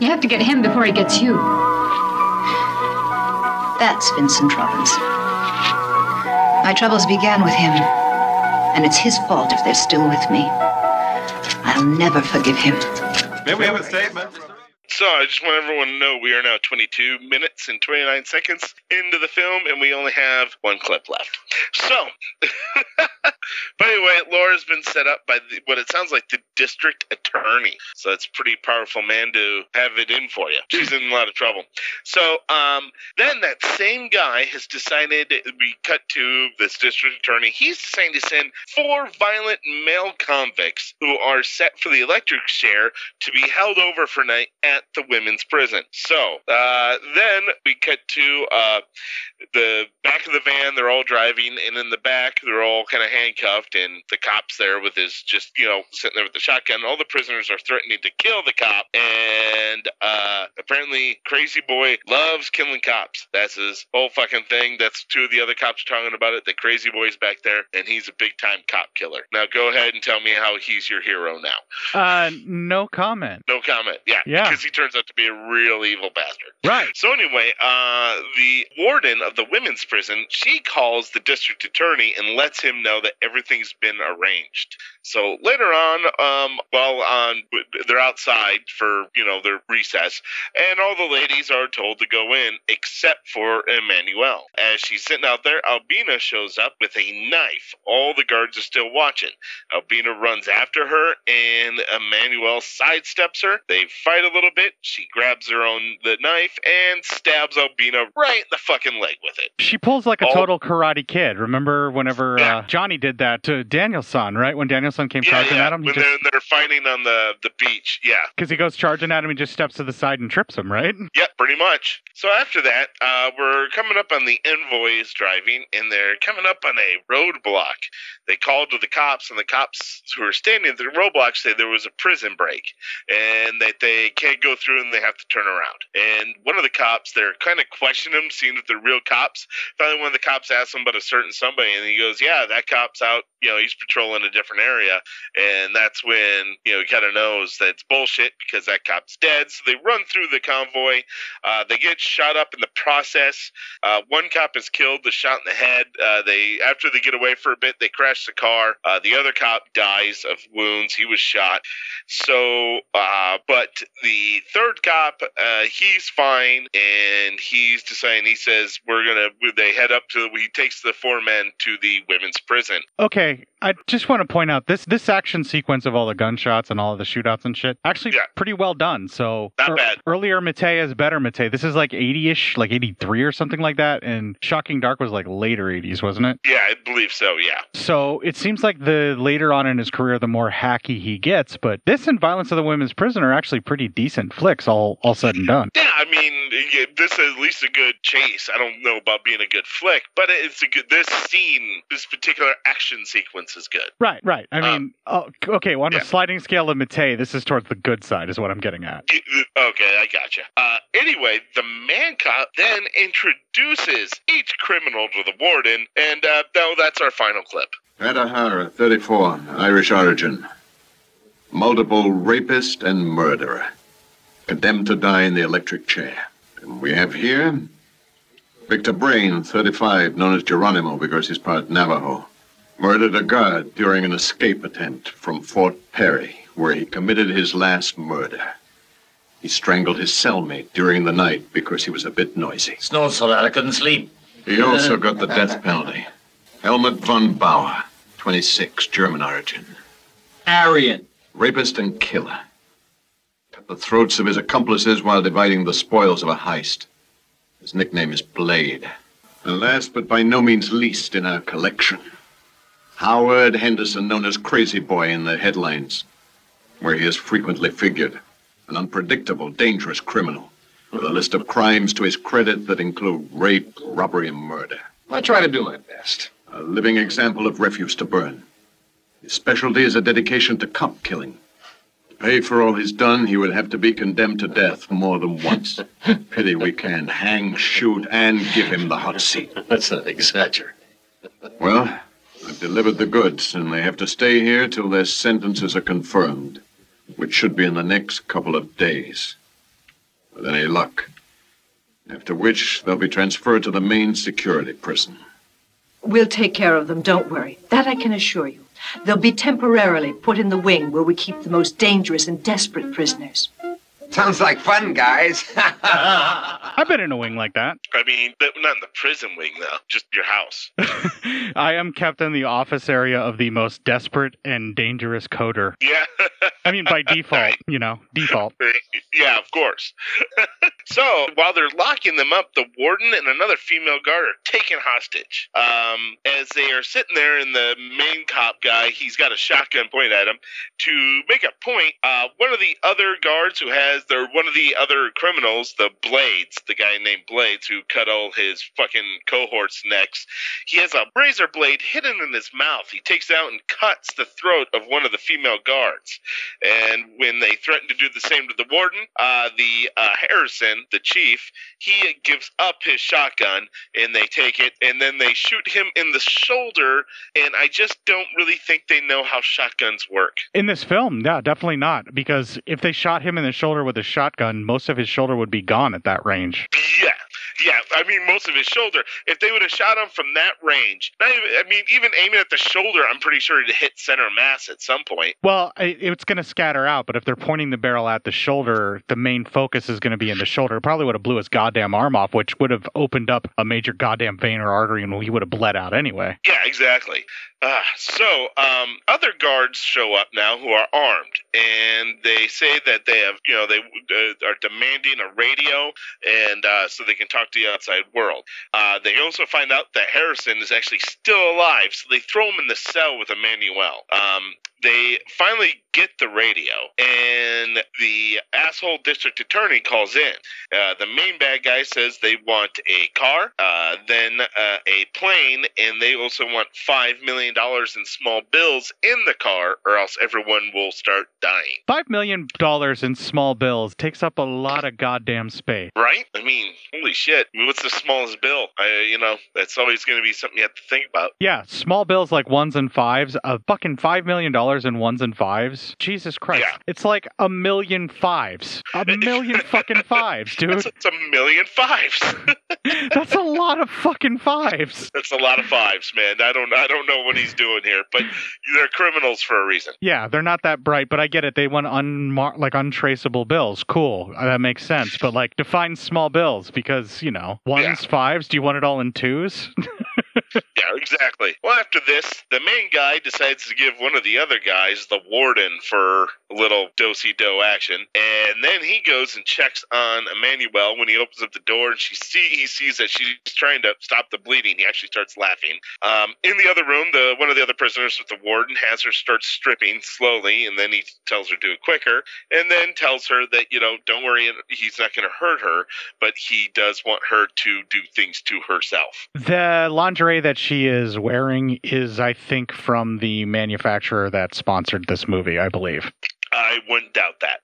You have to get him before he gets you. That's Vincent Robinson. My troubles began with him, and it's his fault if they're still with me. I'll never forgive him. May we have a statement? So I just want everyone to know we are now 22 minutes and 29 seconds into the film, and we only have one clip left. So, but anyway, Laura's been set up by the, what it sounds like the district attorney. So it's a pretty powerful man to have it in for you. She's in a lot of trouble. So um, then that same guy has decided. We cut to this district attorney. He's deciding to send four violent male convicts who are set for the electric chair to be held over for night at the women's prison. So uh, then we cut to uh, the back of the van. They're all driving, and in the back, they're all kind of handcuffed, and the cop's there with his just you know sitting there with the shotgun. All the prisoners are threatening to kill the cop, and uh, apparently, Crazy Boy loves killing cops. That's his whole fucking thing. That's two of the other cops talking about it. The Crazy Boy's back there, and he's a big time cop killer. Now go ahead and tell me how he's your hero now. Uh, no comment. No comment. Yeah. Yeah. Because he turns out to be a real evil bastard. Right. So anyway, uh, the warden of the women's prison, she calls the district attorney and lets him know that everything's been arranged. So later on, um, while on they're outside for you know their recess, and all the ladies are told to go in except for Emmanuel. As she's sitting out there, Albina shows up with a knife. All the guards are still watching. Albina runs after her, and Emmanuel sidesteps her. They fight a little bit. She grabs her own the knife and stabs Albina right in the fucking leg with it. She pulls like a All- total karate kid. Remember whenever uh, Johnny did that to Daniel-san, right? When Daniel-san came Yeah, charging yeah. at him, he when just they're, they're fighting on the, the beach. Yeah. because he goes charging at him, he just steps to the side and trips him, right? Yep, pretty much. So after that, uh, we're coming up on the envoys driving, and they're coming up on a roadblock. They called to the cops, and the cops who are standing at the roadblock say there was a prison break, and that they can't go through and they have to turn around. And one of the cops, they're kind of questioning them, seeing that they're real cops. Finally, one of the cops asks them about a certain somebody, and he goes, "Yeah, that cop's out. You know, he's patrolling a different area." And that's when you know he kind of knows that it's bullshit because that cop's dead. So they run through the convoy. Uh, they get shot up in the process. Uh, one cop is killed, the shot in the head. Uh, they after they get away for a bit, they crash the car. Uh, the other cop dies of wounds. He was shot. So, uh, but the third cop, uh, he's fine, and he's deciding. He says we're gonna. They head up to. He takes the four men to the women's prison. Okay, I just want to point out this this action sequence of all the gunshots and all of the shootouts and shit actually pretty well done. So Not ear- bad. Earlier Mattei is better Mattei. This is like 80ish, like 83 or something like that, and Shocking Dark was like later 80s, wasn't it? Yeah, I believe so. Yeah. So it seems like the later on in his career, the more hacky he gets. But this and Violence of the Women's Prison are actually pretty decent flicks, all all said and done. Yeah, I mean, yeah, this is at least a good chase. I don't know about being a good flick, but it's a good. This scene, this particular action sequence is good. Right, right. I mean, oh, okay, well, on a sliding scale of Mattei, this is towards the good side, is what I'm getting at. Okay, I gotcha. Uh, anyway, the man cop then introduces each criminal to the warden, and uh, no, that's our final clip. Ed O'Hara, 34, Irish origin. Multiple rapist and murderer. Condemned to die in the electric chair. And we have here Victor Brain, 35, known as Geronimo because he's part Navajo. Murdered a guard during an escape attempt from Fort Perry, where he committed his last murder. He strangled his cellmate during the night because he was a bit noisy. Snowed so that I couldn't sleep. He also got the death penalty. Helmut von Bauer, 26, German origin. Aryan. Rapist and killer. The throats of his accomplices while dividing the spoils of a heist. His nickname is Blade. And last but by no means least in our collection, Howard Henderson, known as Crazy Boy in the headlines, where he has frequently figured. An unpredictable, dangerous criminal with a list of crimes to his credit that include rape, robbery, and murder. I try to do my best. A living example of refuse to burn. His specialty is a dedication to cop killing. To pay for all he's done, he would have to be condemned to death more than once. Pity we can't hang, shoot, and give him the hot seat. That's not exaggerate. Well, I've delivered the goods, and they have to stay here till their sentences are confirmed, which should be in the next couple of days. With any luck. After which, they'll be transferred to the main security prison. We'll take care of them, don't worry. That I can assure you. They'll be temporarily put in the wing where we keep the most dangerous and desperate prisoners. Sounds like fun, guys. I've been in a wing like that. I mean, not in the prison wing though, just your house. I am kept in the office area of the most desperate and dangerous coder. Yeah. I mean, by default, you know, default. Yeah, of course. so while they're locking them up, the warden and another female guard are taken hostage. Um, as they are sitting there, and the main cop guy, he's got a shotgun pointed at him. To make a point, uh, one of the other guards who has their one of the other criminals, the Blades, the guy named Blades who cut all his fucking cohorts' necks, he has a razor blade hidden in his mouth. He takes out and cuts the throat of one of the female guards. And when they threaten to do the same to the warden, uh, the uh, Harrison, the chief, he gives up his shotgun and they take it and then they shoot him in the shoulder. And I just don't really think they know how shotguns work. In this film, yeah, definitely not. Because if they shot him in the shoulder with a shotgun, most of his shoulder would be gone at that range. Yeah, yeah. I mean, most of his shoulder. If they would have shot him from that range, not even, I mean, even aiming at the shoulder, I'm pretty sure it'd hit center mass at some point. Well, it's going to scatter out, but if they're pointing the barrel at the shoulder, the main focus is going to be in the shoulder. It probably would have blew his goddamn arm off, which would have opened up a major goddamn vein or artery, and he would have bled out anyway. Yeah, exactly. Uh, so, um, other guards show up now who are armed, and they say that they have, you know, they uh, are demanding a radio, and uh, so they can talk to the outside world. Uh, they also find out that Harrison is actually still alive, so they throw him in the cell with Emmanuel. Um, they finally get the radio, and the asshole district attorney calls in. Uh, the main bad guy says they want a car, uh, then uh, a plane, and they also want five million dollars in small bills in the car, or else everyone will start dying. Five million dollars in small bills takes up a lot of goddamn space. Right? I mean, holy shit! I mean, what's the smallest bill? I, you know, that's always going to be something you have to think about. Yeah, small bills like ones and fives. A fucking five million dollars in ones and fives. Jesus Christ! It's like a million fives. A million fucking fives, dude. It's, that's a million fives. That's a lot of fucking fives. That's a lot of fives, man. I don't, I don't know what he's doing here, but they're criminals for a reason. Yeah, they're not that bright, but I get it. They want unmar- like untraceable bills. Cool, that makes sense. But like, define small bills because you know ones, fives. Do you want it all in twos? Yeah, exactly. Well, after this, the main guy decides to give one of the other guys, the warden, for a little dosey do action, and then he goes and checks on Emmanuel when he opens up the door, and she see he sees that she's trying to stop the bleeding. He actually starts laughing. Um, in the other room, the one of the other prisoners with the warden has her start stripping slowly, and then he tells her to do it quicker, and then tells her that you know, don't worry, he's not going to hurt her, but he does want her to do things to herself. the lingerie that she is wearing is, I think, from the manufacturer that sponsored this movie. I believe. I wouldn't doubt that.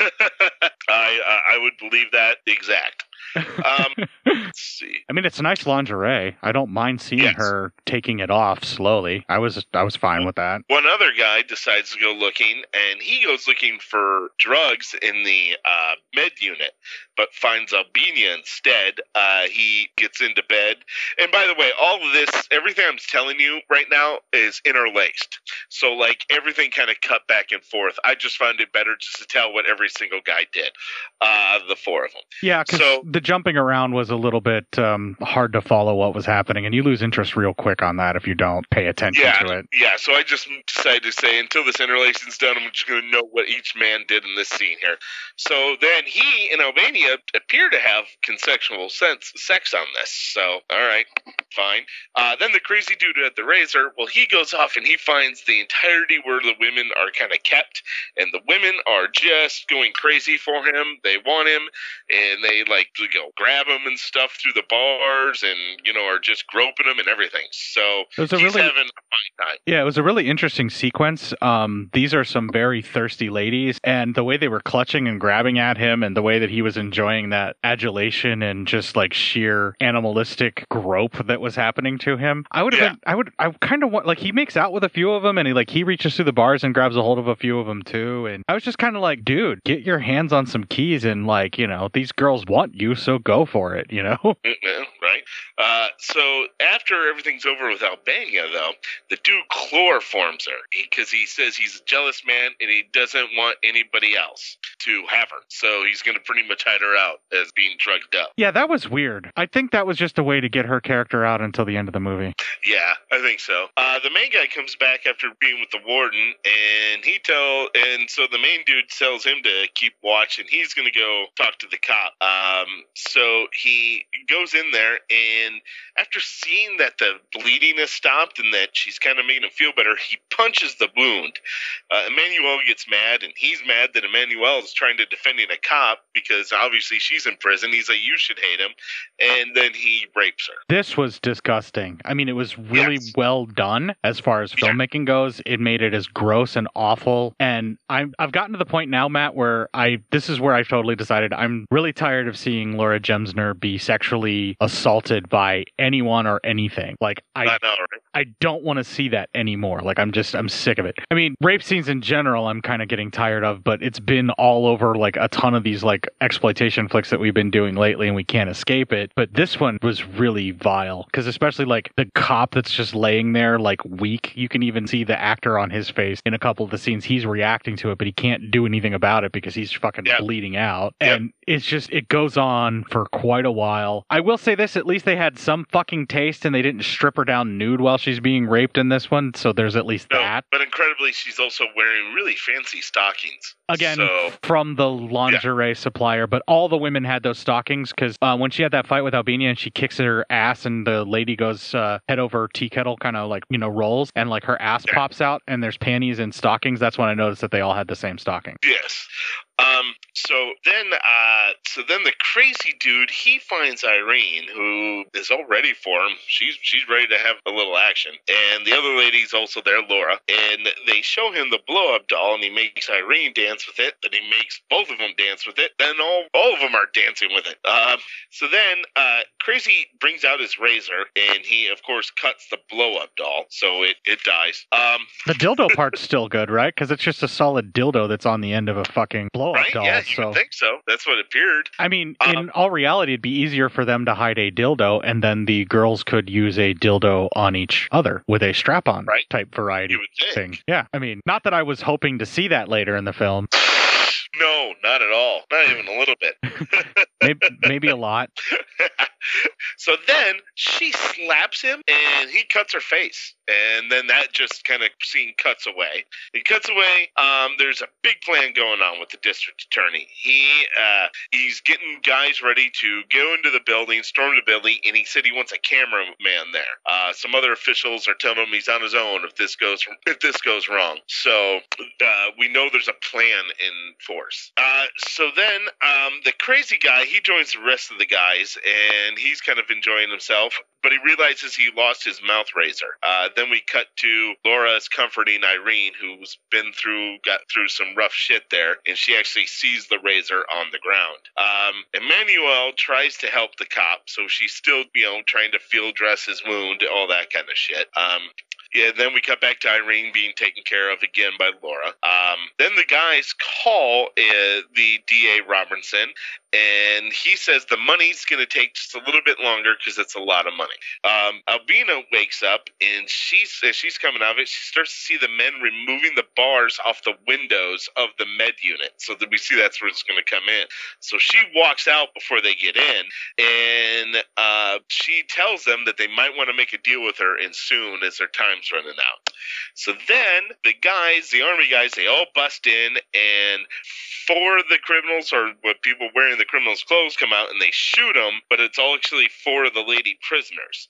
I uh, I would believe that exact. Um, let's see. I mean, it's a nice lingerie. I don't mind seeing her taking it off slowly. I was I was fine with that. One other guy decides to go looking, and he goes looking for drugs in the uh, med unit, but finds Albina instead. Uh, he gets into bed, and by the way, all of this, everything I'm telling you right now, is interlaced. So like everything kind of cut back and forth. I just found it better just to tell what every single guy did. Uh, the four of them. Yeah, because So- the jumping around was a little bit um, hard to follow what was happening, and you lose interest real quick on that if you don't pay attention Yeah, to it. yeah. So I just decided to say until this interrelation's done, I'm just going to know what each man did in this scene here. So then he and Albina appear to have consensual sense, sex on this. So all right, fine. Uh, then the crazy dude at the razor, well, he goes off and he finds the entirety where the women are kind of kept, and the women are just going crazy for him. They want him, and they like to go grab him and stuff through the bars, and you know are just groping him and everything. So It was a really- having a fine time. Yeah, it was a really interesting sequence. Um, these are some very thirsty ladies, and the way they were clutching and grabbing at him, and the way that he was enjoying that adulation and just like sheer animalistic grope that was happening to him. I would have been, I would, I kind of want, like, he makes out with a few of them, and he like he reaches through the bars and grabs a hold of a few of them too. And I was just kind of like, dude, get your hands on some keys, and like, you know, these girls want you, so go for it, you know. Right. Uh, so after everything's over with Albina, though, the dude chloroforms her because he says he's a jealous man and he doesn't want anybody else to have her. So he's going to pretty much hide her out as being drugged up. Yeah, that was weird. I think that was just a way to get her character out until the end of the movie. Yeah, I think so. Uh, the main guy comes back after being with the warden, and he tell, and so the main dude tells him to keep watch, and he's gonna go talk to the cop. Um, so he goes in there, and after seeing that the bleeding has stopped and that she's kind of making him feel better, he punches the wound. Uh, Emmanuel gets mad, and he's mad that Emmanuel is trying to defending a cop because obviously she's in prison. He's like, "You should hate him," and then he rapes her. This was disgusting. I mean, it was really well done as far as filmmaking goes. It made it as gross and awful. And I'm, I've gotten to the point now, Matt, where I this is where I've totally decided I'm really tired of seeing Laura Gemser be sexually assaulted by anyone or anything. Like I, I know, right? I don't want to see that anymore. Like I'm just I'm sick of it. I mean, rape scenes in general I'm kind of getting tired of, but it's been all all over like a ton of these like exploitation flicks that we've been doing lately and we can't escape it. But this one was really vile because especially like the cop that's just laying there like weak. You can even see the actor on his face in a couple of the scenes. He's reacting to it, but he can't do anything about it because he's fucking bleeding out. And it's just it goes on for quite a while. I will say this: at least they had some fucking taste and they didn't strip her down nude while she's being raped in this one. So there's at least that. But incredibly, she's also wearing really fancy stockings. Again, So, from the lingerie supplier, but all the women had those stockings because uh, when she had that fight with Albina and she kicks her ass and the lady goes uh, head over tea kettle, kind of like, you know, rolls and like her ass pops out and there's panties and stockings, that's when I noticed that they all had the same stocking. yes. Um, so then, uh, so then the crazy dude, he finds Irene, who is all ready for him. She's she's ready to have a little action, and the other lady's also there, Laura. And they show him the blow up doll, and he makes Irene dance with it. Then he makes both of them dance with it. Then all all of them are dancing with it. Um, so then, uh, crazy brings out his razor, and he of course cuts the blow up doll, so it it dies. Um, The dildo part's still good, right? Because it's just a solid dildo that's on the end of a fucking blow up right? doll. yeah, you so. think so. That's what appeared. I mean, um, in all reality, it'd be easier for them to hide a dildo, and then the girls could use a dildo on each other with a strap-on type variety thing. Yeah, I mean, not that I was hoping to see that later in the film. No, not at all. Not even a little bit. Maybe, maybe a lot. so then she slaps him and he cuts her face. And then that just kind of scene cuts away. It cuts away. Um, there's a big plan going on with the district attorney. He uh, he's getting guys ready to go into the building, storm the building, and he said he wants a cameraman there. Uh, some other officials are telling him he's on his own if this goes if this goes wrong. So uh, we know there's a plan in force. Uh, so then um, the crazy guy he joins the rest of the guys and he's kind of enjoying himself, but he realizes he lost his mouth razor. Uh, then we cut to Laura's comforting Irene, who's been through got through some rough shit there, and she actually sees the razor on the ground. Um, Emmanuel tries to help the cop, so she's still you know trying to field dress his wound, all that kind of shit. Um, yeah, then we cut back to Irene being taken care of again by Laura. Um, then the guys call uh, the DA Robinson, and he says the money's going to take just a little bit longer because it's a lot of money. Um, Albina wakes up, and she's as she's coming out of it, she starts to see the men removing the bars off the windows of the med unit, so that we see that's where it's going to come in. So she walks out before they get in, and uh, she tells them that they might want to make a deal with her and soon as their time's running out. So then the guys, the army guys, they all bust in, and four of the criminals, or what people wearing the criminals' clothes, come out and they shoot them, but it's all actually four of the lady prisoners.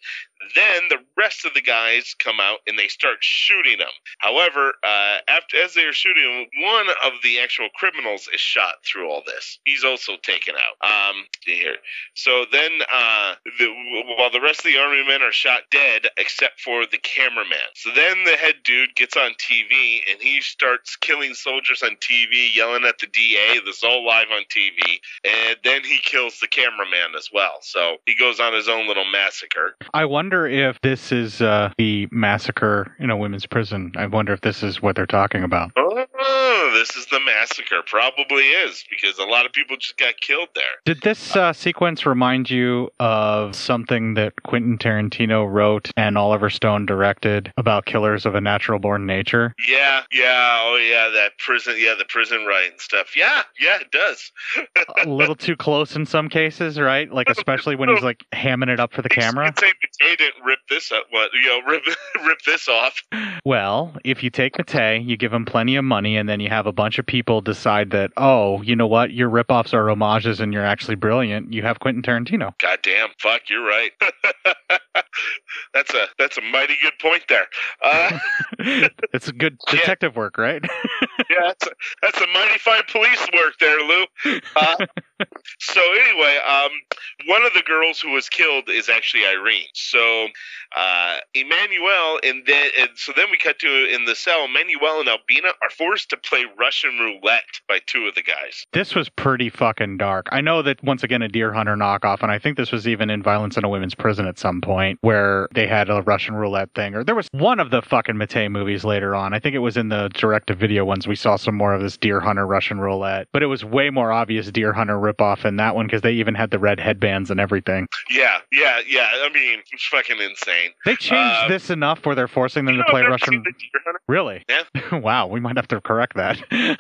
Then the rest of the guys come out and they start shooting them. However, uh, after as they are shooting one of the actual criminals is shot through all this. He's also taken out. Um, here. So then, uh, the, while the rest of the army men are shot dead, except for the cameraman. So then the head dude gets on TV and he starts killing soldiers on TV, yelling at the DA. This is all live on TV, and then he kills the cameraman as well. So he goes on his own little massacre. I wonder if this is uh, the massacre in a women's prison. I wonder if this is what they're talking about. Oh, this is the massacre. Probably is because a lot of people just got killed there. Did this uh, sequence remind you of something that Quentin Tarantino wrote and Oliver Stone directed about killers of a natural born nature? Yeah, yeah, oh yeah, that prison, yeah, the prison right and stuff. Yeah, yeah, it does. a little too close in some cases, right? Like especially when he's like hamming it up for the camera. Say Mattei didn't rip this up. What you know, rip rip this off. Well, if you take Mattei, you give him plenty of money, and then you have a bunch of people decide that, oh, you know what, your ripoffs are homages and you're actually brilliant. You have Quentin Tarantino. Goddamn, fuck, you're right. that's a that's a mighty good point there. Uh, it's good detective work, right? yeah, that's a, that's a mighty fine police work there, Lou. Uh, so anyway, um, one of the girls who was killed is actually Irene. So uh, Emmanuel, and then and so then we cut to in the cell. Emmanuel and Albina are forced to play Russian roulette by two of the guys. This was pretty fucking dark. I know that once again a Deer Hunter knockoff, and I think this was even in Violence in a Women's Prison at some point where they had a Russian roulette thing. Or there was one of the fucking Mattei movies later on. I think it was in the direct to video ones we saw some more of this Deer Hunter Russian roulette. But it was way more obvious Deer Hunter ripoff in that one because they even had the red headbands and everything. Yeah, yeah, yeah. I mean, it's fucking insane. They changed Uh, this enough where they're forcing them you to know, play Russian. seen the Deer Hunter. Really? Yeah, wow, we might have to correct that. yeah.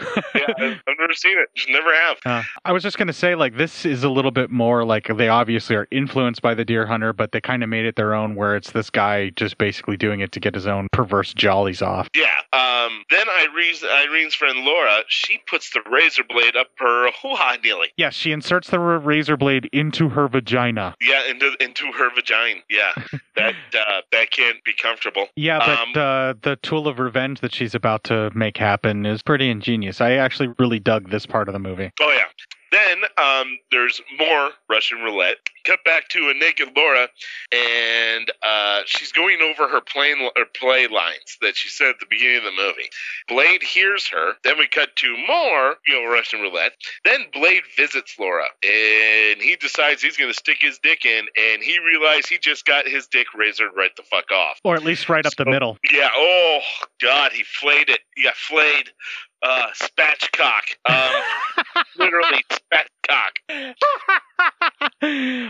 I've I've never seen it. Just never have. Uh, I was just going to say, like, this is a little bit more like they obviously are influenced by the Deer Hunter, but they kind of made it their own, where it's this guy just basically doing it to get his own perverse jollies off. Yeah. Um, then Irene's, Irene's friend Laura, she puts the razor blade up her hoo-ha nearly. Yes, she inserts the razor blade into her vagina. Yeah, into into her vagina. Yeah, that uh, that can't be comfortable. Yeah, but Um, uh, the tool of revenge that she's about to make happen is pretty ingenious. I actually really dug this part of the movie. Oh yeah. Then um, there's more Russian roulette. Cut back to a naked Laura, and uh, she's going over her plain or play lines that she said at the beginning of the movie. Blade hears her. Then we cut to more, you know, Russian roulette. Then Blade visits Laura, and he decides he's going to stick his dick in, and he realized he just got his dick razored right the fuck off. Or at least right up the middle. Yeah. Oh God, he flayed it. He got flayed. Uh, spatchcock. Um, literally spatchcock.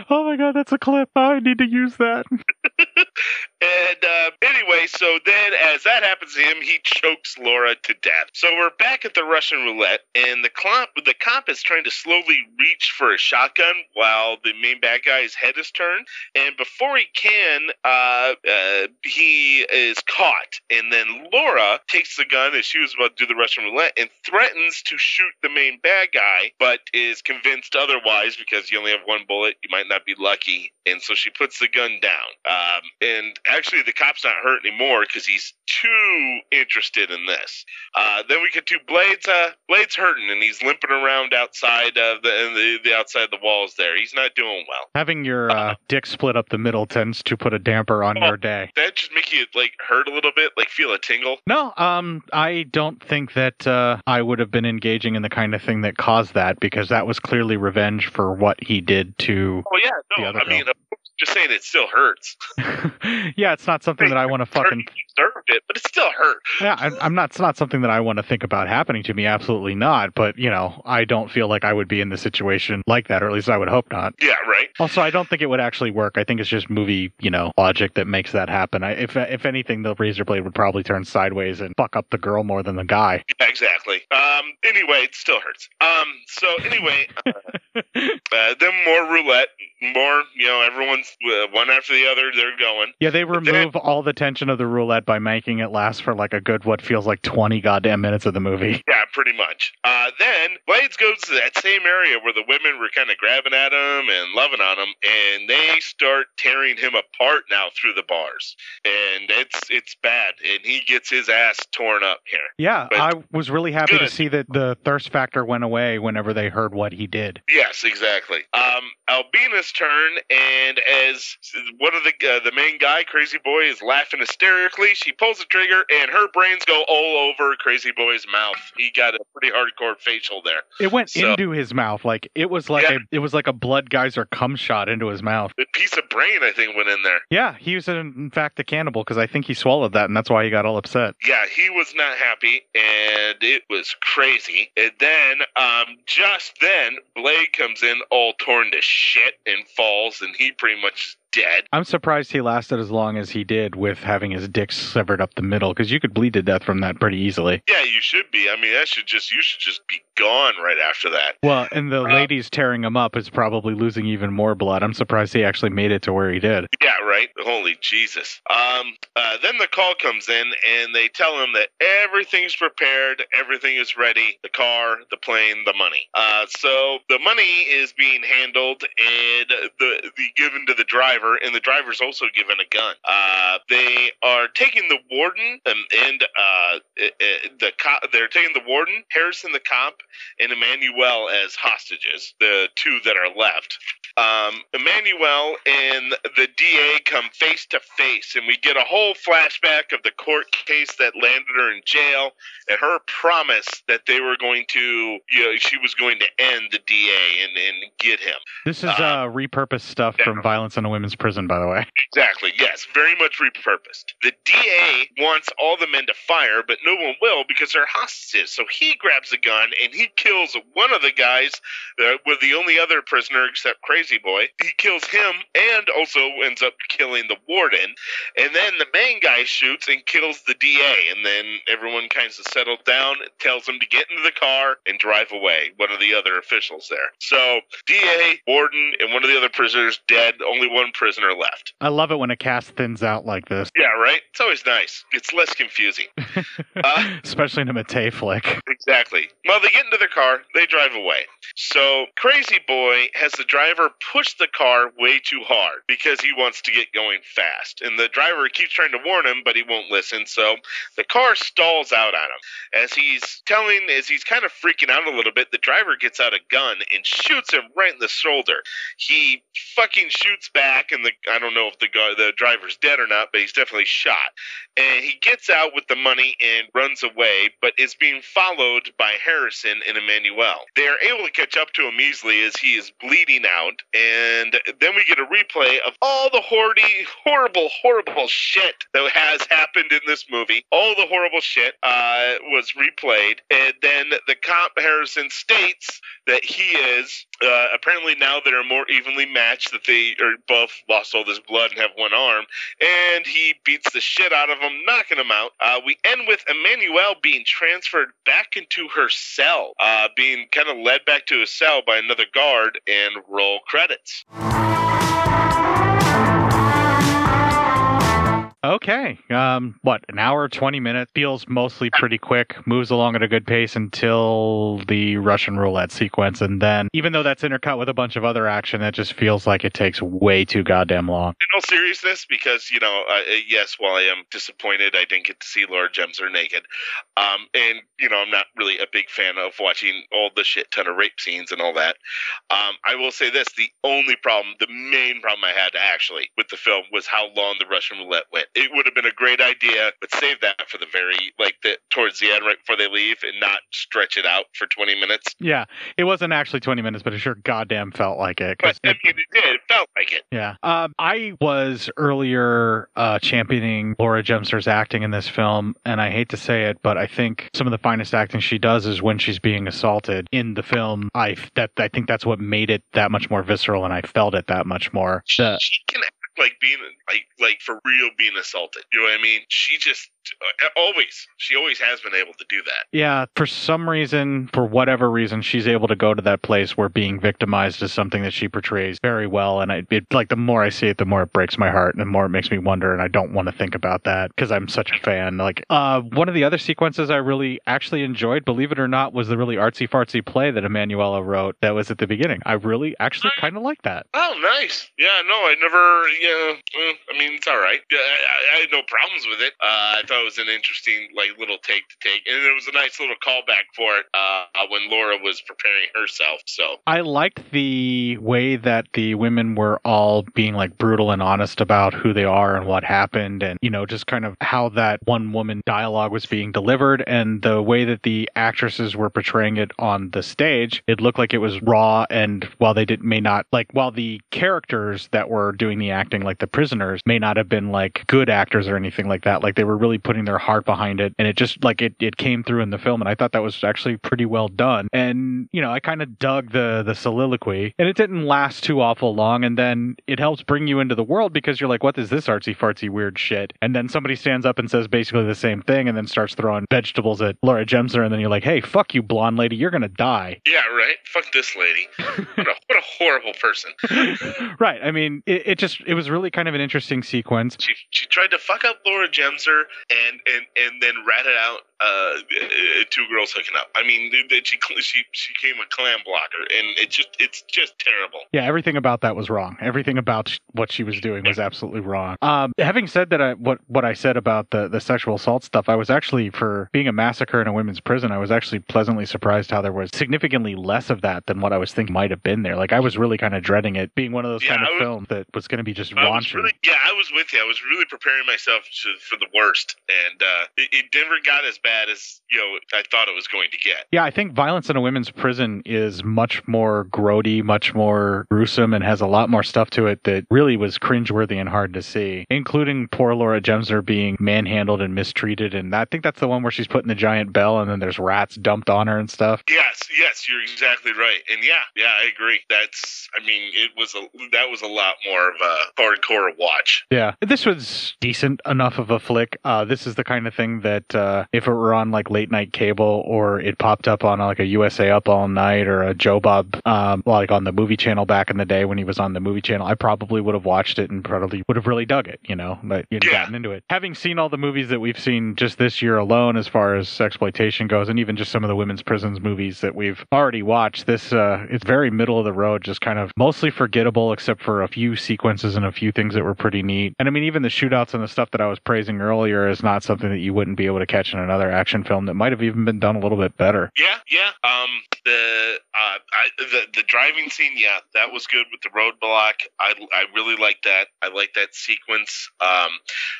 oh my god, that's a clip. I need to use that. And uh, anyway, so then as that happens to him, he chokes Laura to death. So we're back at the Russian roulette, and the cop, the cop is trying to slowly reach for a shotgun while the main bad guy's head is turned. And before he can, uh, uh, he is caught. And then Laura takes the gun as she was about to do the Russian roulette and threatens to shoot the main bad guy, but is convinced otherwise because you only have one bullet. You might not be lucky. And so she puts the gun down. Um, and actually, the cop's not hurt anymore because he's too interested in this. Uh, then we get to Blades. Uh, Blades hurting and he's limping around outside of the, the the outside the walls. There, he's not doing well. Having your uh, dick split up the middle tends to put a damper on your day. That just make you like hurt a little bit, like feel a tingle. No, um, I don't think that uh, I would have been engaging in the kind of thing that caused that because that was clearly revenge for what he did to. Oh yeah, The no, other I mean, just saying it still hurts. Yeah, it's not something that I want to fucking. Deserved it, but it still hurt. Yeah, I, I'm not. It's not something that I want to think about happening to me. Absolutely not. But you know, I don't feel like I would be in the situation like that, or at least I would hope not. Yeah, right. Also, I don't think it would actually work. I think it's just movie, you know, logic that makes that happen. I, if if anything, the razor blade would probably turn sideways and fuck up the girl more than the guy. Yeah, exactly. Um. Anyway, it still hurts. Um. So anyway, uh, uh, then more roulette, more. You know, everyone's uh, one after the other. They're going. Yeah, they remove all the tension of the roulette by making it last for like a good what feels like twenty goddamn minutes of the movie. Yeah, pretty much. Uh, then Blades goes to that same area where the women were kind of grabbing at him and loving on him, and they start tearing him apart now through the bars, and it's it's bad, and he gets his ass torn up here. Yeah, But- I was really happy to see that the thirst factor went away whenever they heard what he did. Yes, exactly. Um, Albina's turn, and as one of the uh, the main guy, Crazy Boy, is laughing hysterically, she pulls the trigger, and her brains go all over Crazy Boy's mouth. He got a pretty hardcore facial there. It went So- into his mouth like it was like Yeah. a it was like a blood geyser cum shot into his mouth. A piece of brain, I think, went in there. Yeah, he was in, in fact a cannibal because I think he swallowed that and that's why he got all upset. Yeah, he was not happy, and it was crazy. And then, um, just then, Blade comes in all torn to shit and falls, and he pretty much is dead. I'm surprised he lasted as long as he did with having his dick severed up the middle because you could bleed to death from that pretty easily. Yeah, you should be. I mean, that should just you should just be gone right after that. Well, and the Uh, lady's tearing him up is probably losing even more blood. I'm surprised he actually made it to where he did. Yeah, right. Holy Jesus. Um, uh, then the call comes in, and they tell him that everything's prepared, everything is ready the car, the plane, the money. Uh, so the money is being handled and the, the given to the driver, and the driver's also given a gun. Uh, they are taking the warden um, and uh, uh, uh, the cop. They're taking the warden, Harrison, the cop, and Emmanuel as hostages, the two that are left. Um, Emmanuel and the DA come face to face, and we get a whole flashback of the court case that landed her in jail, and her promise that they were going to, you know, she was going to end the DA and, and get him. This is uh, repurposed stuff from Violence in a Women's Prison, by the way. Exactly. Yes, very much repurposed. The DA wants all the men to fire, but no one will because they're hostages. So he grabs a gun and he kills one of the guys, uh, with the only other prisoner except Crazy Boy. He kills him and also ends up killing the warden. And then the main guy shoots and kills the DA. And then everyone kind of settles down, tells him to get into the car and drive away. One of the other officials there. So DA, warden, and one of the other prisoners dead. Only one prisoner left. I love it when a cast thins out like this, Yeah, right. It's always nice. It's less confusing. uh, especially in a Mattei flick. Exactly. Well, they get into their car, they drive away. So, Crazy Boy has the driver push the car way too hard because he wants to get going fast. And the driver keeps trying to warn him, but he won't listen. So, the car stalls out on him. As he's telling, as he's kind of freaking out a little bit, the driver gets out a gun and shoots him right in the shoulder. He fucking shoots back, and the I don't know if the guy, the driver's dead or not, but he's definitely shot. And he gets out with the money and runs away, but is being followed by Harrison and Emmanuel. They are able to catch up to him easily as he is bleeding out, and then we get a replay of all the hordy, horrible, horrible shit that has happened in this movie. All the horrible shit uh, was replayed, and then the cop Harrison states that he is uh, apparently now they're more evenly matched. That they are both lost all this blood and have one arm, and he beats the shit out of him, knocking him out. Uh, we end with Emmanuel being transferred back into her cell, uh, being kind of led back to his cell by another guard, and roll credits. Okay. Um, what, an hour, 20 minutes? Feels mostly pretty quick, moves along at a good pace until the Russian roulette sequence. And then, even though that's intercut with a bunch of other action, that just feels like it takes way too goddamn long. In all seriousness, because you know, uh, yes, while I am disappointed I didn't get to see Laura Gemser naked, um, and you know, I'm not really a big fan of watching all the shit ton of rape scenes and all that. Um, I will say this: the only problem, the main problem I had actually with the film was how long the Russian roulette went. It would have been a great idea, but save that for the very like the towards the end, right before they leave, and not stretch it out for 20 minutes. Yeah, it wasn't actually 20 minutes, but it sure goddamn felt like it. But I mean, it did. It felt like it. Yeah. Um, I was earlier uh, championing Laura Gemser's acting in this film, and I hate to say it, but I think some of the finest acting she does is when she's being assaulted in the film. I that I think that's what made it that much more visceral, and I felt it that much more. The- she can like being like like for real being assaulted. You know what I mean? She just uh, always she always has been able to do that. Yeah, for some reason, for whatever reason, she's able to go to that place where being victimized is something that she portrays very well. And I, it, like, the more I see it, the more it breaks my heart, and the more it makes me wonder. And I don't want to think about that because I'm such a fan. Like, uh, one of the other sequences I really actually enjoyed, believe it or not, was the really artsy fartsy play that Emanuela wrote that was at the beginning. I really actually kind of like that. Oh, nice. Yeah, no, I never. Yeah, eh, I mean, it's all right. Yeah, I, I had no problems with it. Uh, I thought it was an interesting, like, little take to take, and it was a nice little callback for it uh, when Laura was preparing herself. So I liked the way that the women were all being like brutal and honest about who they are and what happened, and you know, just kind of how that one woman dialogue was being delivered, and the way that the actresses were portraying it on the stage. It looked like it was raw, and while they did may not like, while the characters that were doing the acting, like the prisoners, may not have been like good actors or anything like that. Like they were really putting their heart behind it, and it just like it it came through in the film, and I thought that was actually pretty well done. And you know, I kind of dug the the soliloquy, and it didn't last too awful long, and then it helps bring you into the world because you're like, what is this artsy fartsy weird shit? And then somebody stands up and says basically the same thing, and then starts throwing vegetables at Laura Gemser, and then you're like, hey, fuck you, blonde lady, you're gonna die. yeah, right. Fuck this lady. What a what a horrible person. right. I mean, it, it just it was really kind of an interesting sequence. She she tried to fuck up Laura Gemser and and and then rat it out uh, two girls hooking up. I mean, that she she she became a clam blocker, and it just it's just terrible. Yeah, everything about that was wrong. Everything about what she was doing was absolutely wrong. Um, having said that, I, what what I said about the the sexual assault stuff, I was actually for being a massacre in a women's prison, I was actually pleasantly surprised how there was significantly less of that than what I was thinking might have been there. Like I was really kind of dreading it being one of those Yeah, kind of was- films that was going to be just raunchy. really, yeah, I was with you. I was really preparing myself to, for the worst, and uh, it, it never got as bad as you know I thought it was going to get. Yeah, I think violence in a women's prison is much more grody, much more gruesome, and has a lot more stuff to it that really was cringeworthy and hard to see, including poor Laura Gemser being manhandled and mistreated. And I think that's the one where she's putting the giant bell and then there's rats dumped on her and stuff. Yes, yes, you're exactly right, and yeah, yeah, I agree. That's, I mean, it was a that was a lot more of a hardcore watch. Yeah, this was decent enough of a flick. Uh, this is the kind of thing that uh, if it were on like late night cable or it popped up on like a USA Up All Night or a Joe Bob, um, like on the movie channel back in the day when he was on the movie channel, I probably would have watched it and probably would have really dug it, you know, but you'd gotten into it. Having seen all the movies that we've seen just this year alone, as far as exploitation goes, and even just some of the women's prisons movies that we've already watched, this uh, it's very middle of the road, just kind of mostly forgettable, except for a few sequences and a few things that were pretty neat. And I mean, even the shootouts and the stuff that I was praising earlier is not something that you wouldn't be able to catch in another action film that might have even been done a little bit better. Yeah, yeah. Um, the uh, I, the the driving scene, yeah, that was good with the roadblock. I I really like that. I like that sequence. Um,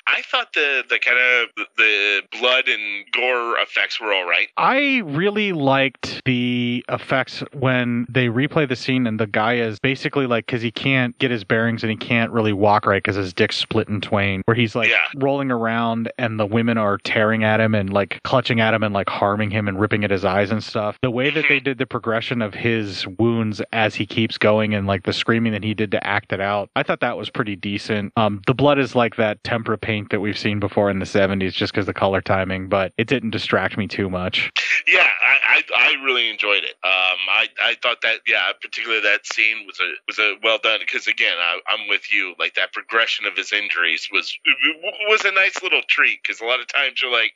I thought the the kind of the blood and gore effects were all right. I really liked the effects when they replay the scene and the guy is basically like because he can't get his bearings and he can't really walk right because his dick's split in twain. Where he's like rolling around and the women are tearing at him and like clutching at him and like harming him and ripping at his eyes and stuff. The way that they did the progression of his wounds as he keeps going and like the screaming that he did to act it out, I thought that was pretty decent. Um, the blood is like that tempera paint that we've seen before in the 70s just because the color timing, but it didn't distract me too much. Yeah, I, I I really enjoyed it. Um, I I thought that yeah, particularly that scene was a was a well done because again, I, I'm with you. Like that progression of his injuries was was a nice little treat because a lot of times you're like,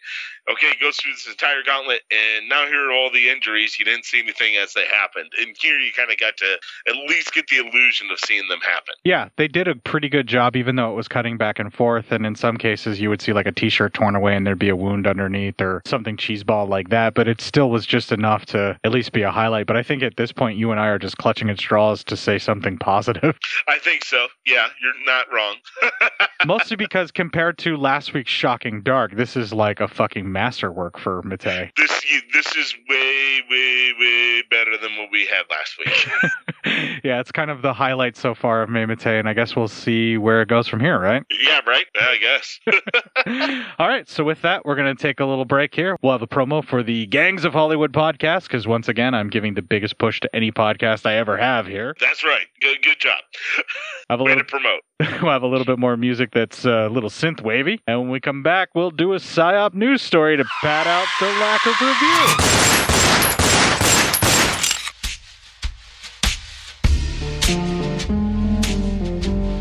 okay, he goes through this entire gauntlet and now here are all the injuries. You didn't see anything as they happened, and here you kind of got to at least get the illusion of seeing them happen. Yeah, they did a pretty good job, even though it was cutting back and forth. And in some cases, you would see like a T-shirt torn away, and there'd be a wound underneath, or something cheeseball like that. But it still was just enough to at least be a highlight. But I think at this point, you and I are just clutching at straws to say something positive. I think so. Yeah, you're not wrong. Mostly because compared to last week's Shocking Dark, this is like a fucking masterwork for Mattei. this this is way way way better than what we had last week. yeah, it's kind of the highlight so far of May and I guess we'll see where it goes from here, right? yeah, right. Yeah, I guess. All right, so with that, we're going to take a little break here. We'll have a promo for the Gangs of Hollywood podcast because once again, I'm giving the biggest push to any podcast I ever have here. That's right. Good good job. I have a Way little, to promote. we'll have a little bit more music that's uh, a little synth wavy, and when we come back, we'll do a psyop news story to pat out the lack of review.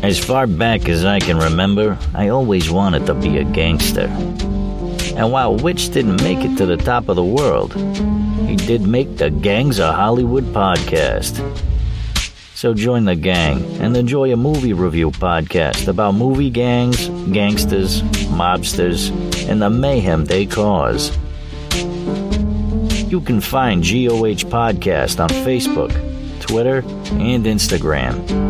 As far back as I can remember, I always wanted to be a gangster. And while Witch didn't make it to the top of the world, he did make the Gangs of Hollywood podcast. So join the gang and enjoy a movie review podcast about movie gangs, gangsters, mobsters, and the mayhem they cause. You can find GOH Podcast on Facebook, Twitter, and Instagram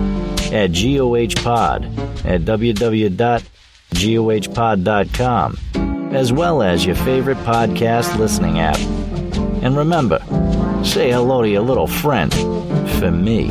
at GOH Pod at www.gohpod.com, as well as your favorite podcast listening app. And remember, say hello to your little friend for me.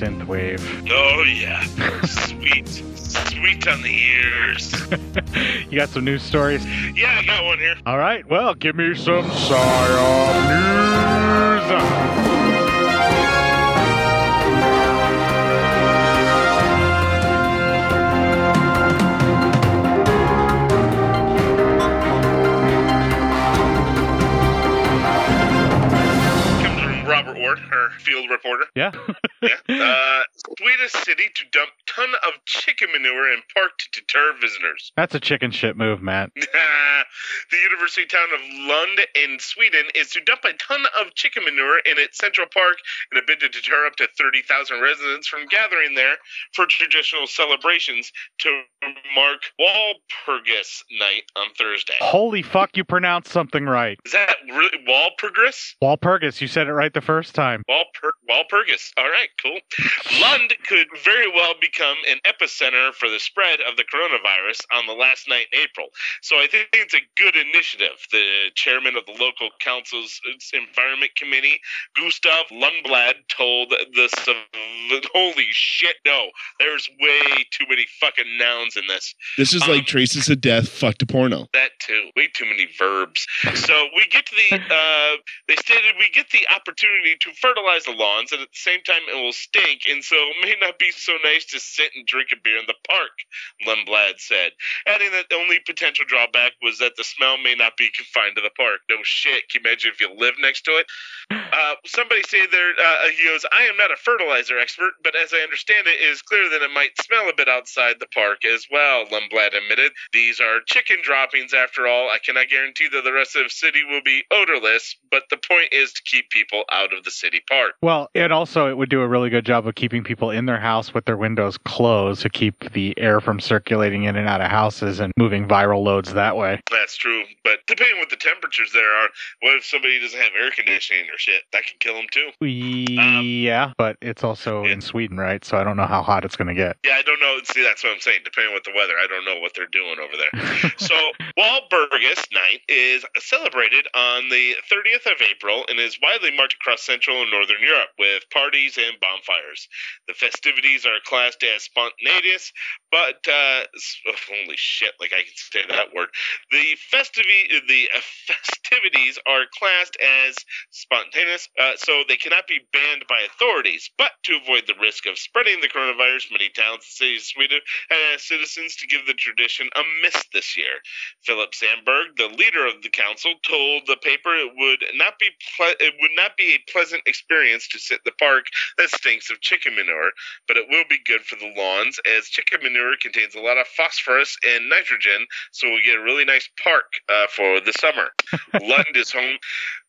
Refreshing synthwave. Oh yeah, sweet, sweet on the ears. You got some news stories? Yeah, I got one here. All right, well, give me some PSYOP news. Comes from Robert Ward, our field reporter. Yeah. Yeah. Uh, Swedish city to dump ton of chicken manure in park to deter visitors. That's a chicken shit move, Matt. the university town of Lund in Sweden is to dump a ton of chicken manure in its central park in a bid to deter up to 30,000 residents from gathering there for traditional celebrations to mark Walpurgis night on Thursday. Holy fuck, you pronounced something right. Is that really Walpurgis? Walpurgis, you said it right the first time. Walpur- Walpurgis. All right, cool. Lund could very well become an epicenter for the spread of the coronavirus on the last night in April. So I think it's a good initiative. The chairman of the local council's environment committee, Gustav Lundblad, told the holy shit, no, there's way too many fucking nouns in this. This is like traces of death fucked to porno. That too. Way too many verbs. So we get to the. Uh, they stated we get the opportunity to fertilize the lawns, and at the same time it will stink, and so it may not be so nice to sit and drink a beer in the park. Lundblad said, adding that the only potential drawback was that the smell may not be confined to the park. No shit. Can you imagine if you live next to it? Uh, somebody say there. Uh, he goes, I am not a fertilizer expert, but as I understand it, it is clear that it might smell a bit outside the park as well. Lundblad admitted, "These are chicken droppings, after all. I cannot guarantee that the rest of the city will be odorless, but the point is to keep people out of the city park." Well, it also it would do a really good job of keeping people in their house with their windows closed to keep the air from circulating in and out of houses and moving viral loads that way. That's true, but depending what the temperatures there are, what if somebody doesn't have air conditioning or shit? That can kill them too. Um, yeah, but it's also in Sweden, right? So I don't know how hot it's going to get. Yeah, I don't know. See, that's what I'm saying. Depending on what the weather, I don't know what they're doing over there. so, Walpurgis Night is celebrated on the 30th of April and is widely marked across Central and Northern Europe with parties and bonfires. The festivities are classed as spontaneous, but uh, oh, holy shit, like I can say that word. The festivi- the festivities are classed as spontaneous, uh, so they cannot be banned by authorities. But to avoid the risk of spreading the coronavirus, many towns and cities of Sweden have asked citizens to give the tradition a miss this year. Philip Sandberg, the leader of the council, told the paper it would not be ple- it would not be a pleasant experience to sit in the park that stinks of chicken manure, but it will be good for the lawns as chicken manure contains a lot of phosphorus and nitrogen, so we'll get a really nice park uh, for the summer. Lund is home.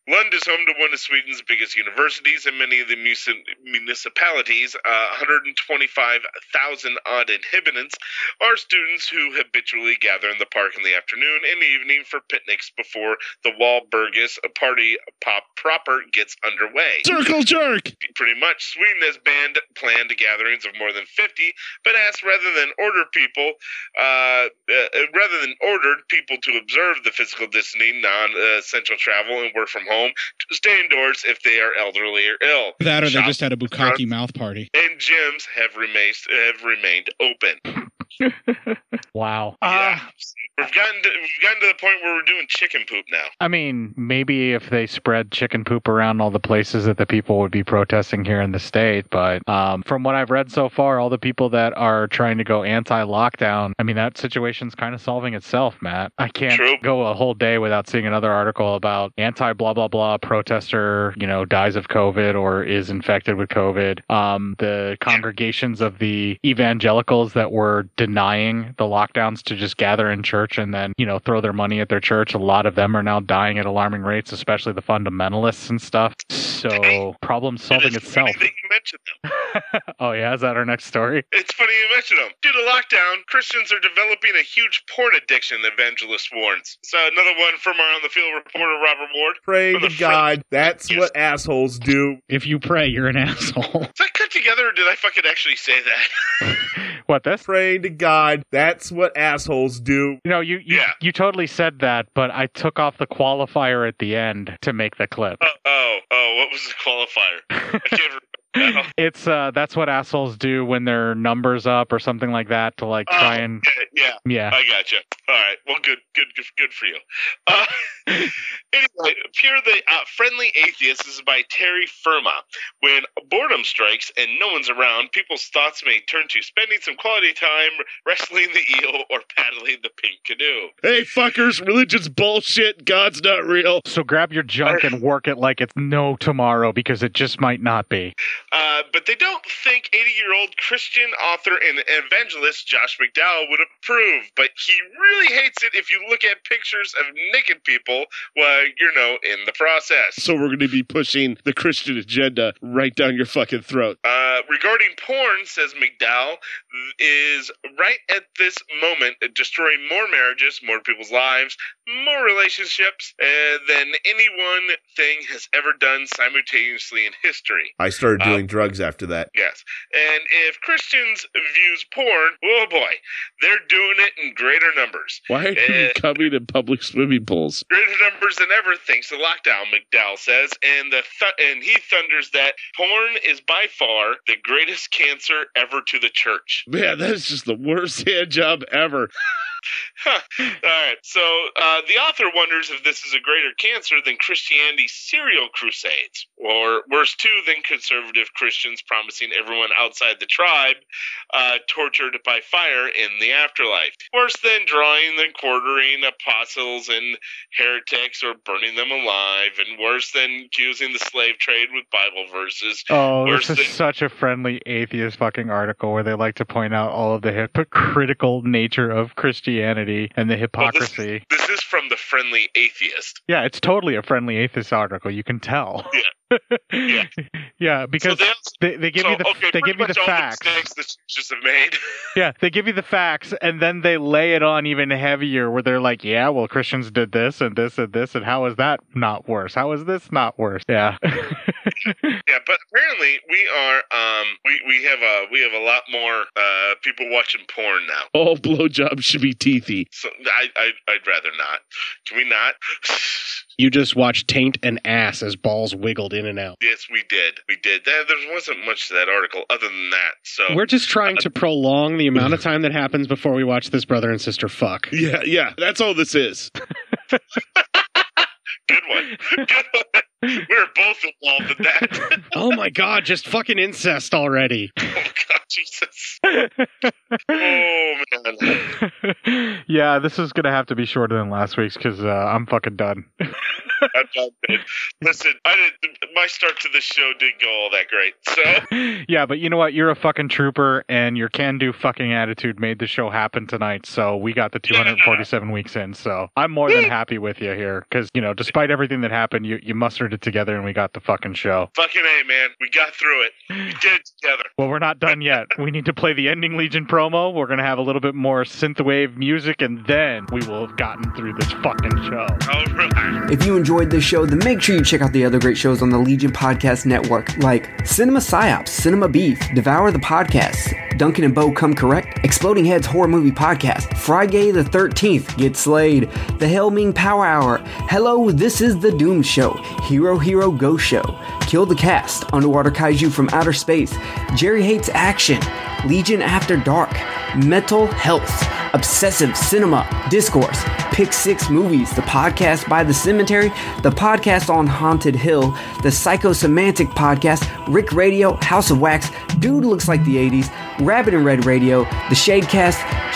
Lund is home to one of Sweden's biggest universities, and many of the mus- municipalities, uh, 125,000 odd inhabitants, are students who habitually gather in the park in the afternoon and evening for picnics before the Walpurgis party pop proper gets underway. Circle jerk. Pretty much, Sweden has banned planned gatherings of more than 50, but asked rather than order people, uh, uh, rather than ordered people to observe the physical distancing, non-essential travel, and work from home, to stay indoors if they are elderly or ill. That or they just had a bukkake mouth party. and gyms have remained have remained open. Wow. Yeah, we've gotten to, we've gotten to the point where we're doing chicken poop now. I mean, maybe if they spread chicken poop around all the places that the people would be protesting here in the state, but um, from what I've read so far, all the people that are trying to go anti-lockdown, I mean, that situation's kind of solving itself, Matt. I can't go a whole day without seeing another article about anti-blah blah blah protester, you know, dies of COVID or is infected with COVID. Um, the congregations of the evangelicals that were denying the lockdowns to just gather in church and then, you know, throw their money at their church. A lot of them are now dying at alarming rates, especially the fundamentalists and stuff. So, problem solving itself. That you mentioned them. oh, yeah, is that our next story? It's funny you mentioned them. Due to lockdown, Christians are developing a huge porn addiction. The evangelist warns. So another one from our on the field reporter Robert Ward. Pray to the God. That's what assholes do. If you pray, you're an asshole. Is that cut together, or did I fucking actually say that? What this? Pray to God. That's what assholes do. You know, you you, you totally said that, but I took off the qualifier at the end to make the clip. oh, oh, oh, what was the qualifier? I can't remember. it's uh that's what assholes do when their numbers up or something like that to like try and Okay, yeah, Yeah. I gotcha. All right, well, good, good, good, good for you. Uh, anyway, Pure the uh, Friendly Atheist is by Terry Firma. When boredom strikes and no one's around, people's thoughts may turn to spending some quality time wrestling the eel or paddling the pink canoe. Hey, fuckers, religion's bullshit. God's not real. so grab your junk and work it like it's no tomorrow because it just might not be. Uh, but they don't think 80 year old Christian author and evangelist Josh McDowell would approve. But he really hates it if you look at pictures of naked people while you're, know, in the process. So we're going to be pushing the Christian agenda right down your fucking throat. Uh, regarding porn, says McDowell, is right at this moment destroying more marriages, more people's lives, more relationships uh, than any one thing has ever done simultaneously in history. I started Uh, drugs after that. Yes. And if Christians views porn, oh boy, they're doing it in greater numbers. Why are you Uh, coming in public swimming pools? Greater numbers than ever thanks to lockdown, McDowell says, and the th- and he thunders that porn is by far the greatest cancer ever to the church. Man, that is just the worst hand job ever. All right. So uh, the author wonders if this is a greater cancer than Christianity's serial crusades, or worse, too, than conservative Christians promising everyone outside the tribe uh, tortured by fire in the afterlife. Worse than drawing and quartering apostles and heretics or burning them alive, and worse than accusing the slave trade with Bible verses. Oh, worse this is than such a friendly atheist fucking article where they like to point out all of the hypocritical nature of Christianity and the hypocrisy. this is from the friendly atheist. Yeah, it's totally a friendly atheist article. You can tell. Yeah. Yeah, because so they, they give so, you the okay, they give you the facts. the made. Yeah, they give you the facts and then they lay it on even heavier where they're like, yeah, well, Christians did this and this and this, and how is that not worse? How is this not worse? Yeah. yeah, but apparently we are um we, we have a we have a lot more uh people watching porn now. All blowjobs should be teethy. So I, I I'd rather not. Can we not? You just watched taint and ass as balls wiggled in and out. Yes, we did. We did. There, there wasn't much to that article other than that. So We're just trying to prolong the amount of time that happens before we watch this brother and sister fuck. Yeah, yeah, that's all this is. good one. Good one. We're both involved in that. oh my god, just fucking incest already. oh God, Jesus. Oh man. yeah, this is gonna have to be shorter than last week's because uh, I'm fucking done. I'm done, dude. Listen, I didn't. My start to the show didn't go all that great. So yeah, but you know what? You're a fucking trooper, and your can-do fucking attitude made the show happen tonight. So we got the 247 weeks in. So I'm more than happy with you here because you know, despite everything that happened, you you mustered it together, and we got the fucking show. fucking a man, we got through it. We did it together. Well, we're not done yet. we need to play the ending Legion promo. We're gonna have a little bit more synthwave music, and then we will have gotten through this fucking show. All right. If you enjoyed this show, then make sure you check out the other great shows on the Legion Podcast Network, like Cinema Psyops, Cinema Beef, Devour the Podcast, Duncan and Bo Come Correct, Exploding Heads Horror Movie Podcast, Friday the 13th, Get Slayed, The Helming Power Hour, Hello, This is the Doom Show, Hero Hero Go Show, Kill the Cast, Underwater Kaiju from Outer Space, Jerry Hates Action, Legion After Dark, Mental Health, Obsessive Cinema, Discourse, Pick Six Movies, the podcast by The Cemetery, the podcast on Haunted Hill, the Psychosemantic podcast, Rick Radio, House of Wax, Dude Looks Like the 80s, Rabbit and Red Radio, The Shadecast,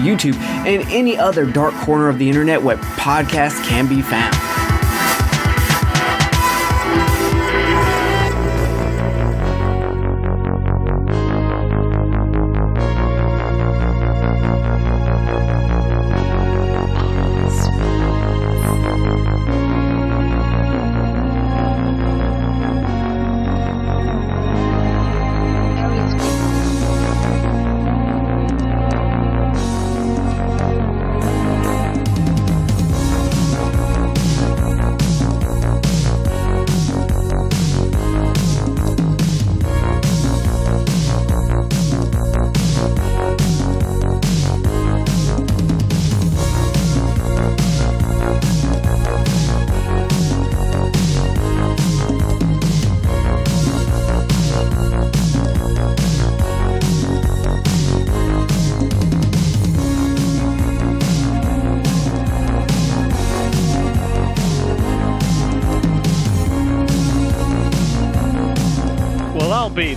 YouTube, and any other dark corner of the internet where podcasts can be found.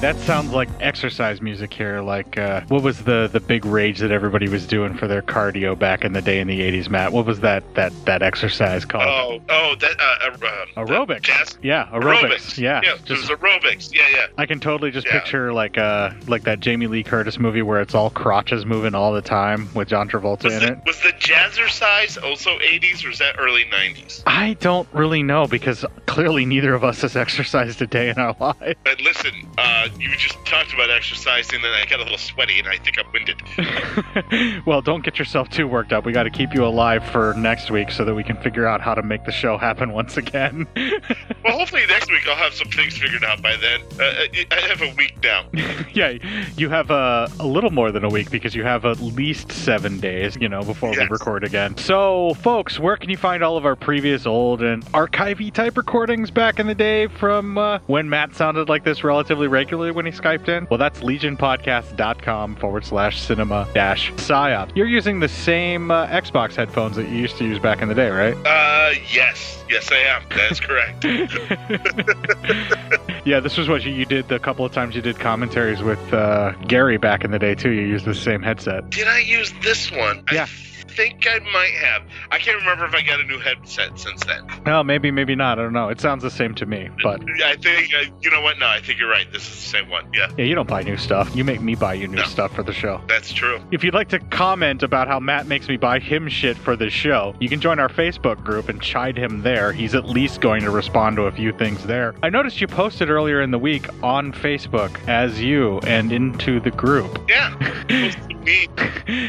That sounds like exercise music here. Like, uh, what was the the big rage that everybody was doing for their cardio back in the day in the '80s, Matt? What was that that that exercise called? Oh, oh, that uh, uh, aerobics. Jazz. Yeah, aerobics. Yeah, yeah. just- it was aerobics. Yeah, yeah. I can totally just Yeah. picture like uh like that Jamie Lee Curtis movie where it's all crotches moving all the time with John Travolta Was in the, it. was the jazzercise also 80s or is that early 90s? I don't really know because clearly neither of us has exercised a day in our life. But listen, uh, you just talked about exercising, and I got a little sweaty, and I think I'm winded. well, don't get yourself too worked up. We got to keep you alive for next week so that we can figure out how to make the show happen once again. well, hopefully next week I'll have some things figured out by then. Uh, I I have a week now. yeah, you have a, a little more than a week because you have at least seven days, you know, before we record again. So, folks, where can you find all of our previous old and archivey type recordings back in the day from uh, when Matt sounded like this relatively regularly when he Skyped in? Well, that's legionpodcast.com forward slash cinema dash psyop. You're using the same uh, Xbox headphones that you used to use back in the day, right? Uh, yes, yes I am. That's correct. Yeah, this was what you, you did the couple of times you did commentaries with uh, Gary back in the day, too. You used the same headset. Did I use this one? Yeah. I think I might have. I can't remember if I got a new headset since then. No, maybe, maybe not. I don't know. It sounds the same to me, but I think, uh, you know what? No, I think you're right. This is the same one. Yeah, yeah, you don't buy new stuff. You make me buy you new stuff for the show. that's true. If you'd like to comment about how Matt makes me buy him shit for the show, you can join our Facebook group and chide him there. He's at least going to respond to a few things there. I noticed you posted earlier in the week on Facebook as you and into the group. Yeah. Supposed to be.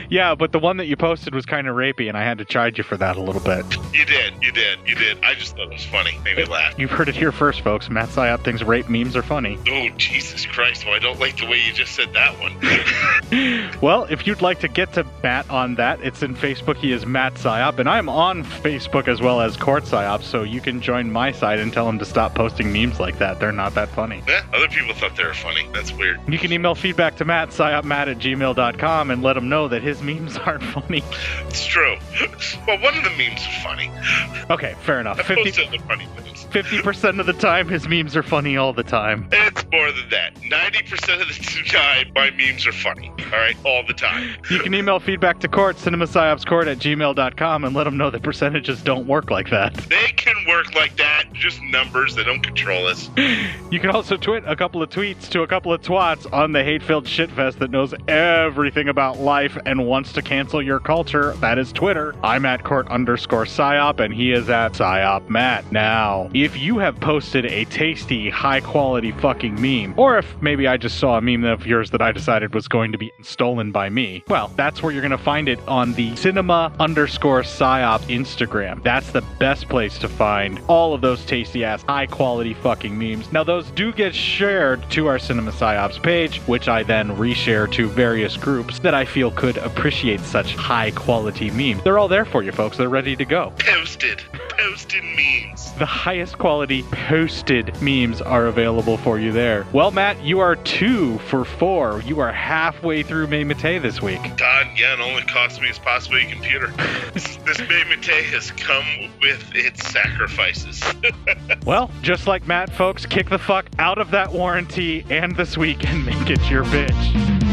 Yeah, but the one that you posted was kind of rapey, and I had to chide you for that a little bit. You did. You did. You did. I just thought it was funny. Made me laugh. You've heard it here first, folks. Matt Psyop thinks rape memes are funny. Oh, Jesus Christ. Well, I don't like the way you just said that one. Well, if you'd like to get to Matt on that, it's in Facebook. He is Matt Psyop, and I'm on Facebook as well as Court Psyop, so you can join my side and tell him to stop posting memes like that. They're not that funny. yeah, other people thought they were funny. That's weird. You can email feedback to Matt, psyopmatt at gmail.com, and let him know that his memes aren't funny. It's true. Well, one of the memes is funny. Okay, fair enough. I 50, posted the funny memes. 50% of the time, his memes are funny all the time. It's more than that. 90% of the time, my memes are funny. All right? All the time. You can email feedback to court, cinemapsyopscourt at gmail.com, and let them know that percentages don't work like that. They can work like that. Just numbers. They don't control us. You can also tweet a couple of tweets to a couple of twats on the hate-filled shitfest that knows everything about life and wants to cancel your culture. That is Twitter. I'm at court underscore psyop, and he is at psyop matt. Now, if you have posted a tasty, high-quality fucking meme, or if maybe I just saw a meme of yours that I decided was going to be stolen by me, well, that's where you're gonna find it on the cinema underscore psyop Instagram. That's the best place to find all of those tasty ass, high quality fucking memes. Now, those do get shared to our Cinema Psyops page, which I then reshare to various groups that I feel could appreciate such high quality memes. They're all there for you, folks. They're ready to go. Posted. Posted memes. The highest quality posted memes are available for you there. Well, Matt, you are two for four. You are halfway through May Mate this week. God, yeah, it only cost me as possibly a computer. this this May Mate has come with its sacrifices. Well, just like Matt, folks, kick the fuck out of that warranty and this week and make it your bitch.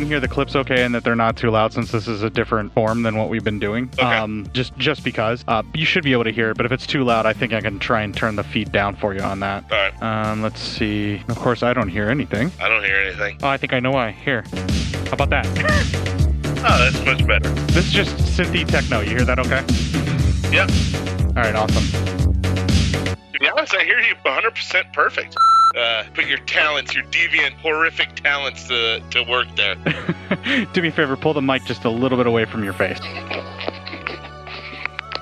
Can hear the clips okay and that they're not too loud since this is a different form than what we've been doing. Um, just just because. Uh, you should be able to hear it, but if it's too loud, I think I can try and turn the feed down for you on that. All right. Um, let's see. Of course, I don't hear anything. I don't hear anything. Oh, I think I know why. Here. How about that? Oh, that's much better. This is just synthy techno. You hear that okay? Yep. All right, awesome. To be honest, I hear you 100% perfect. Uh, put your talents, your deviant, horrific talents to, to work there. Do me a favor, pull the mic just a little bit away from your face.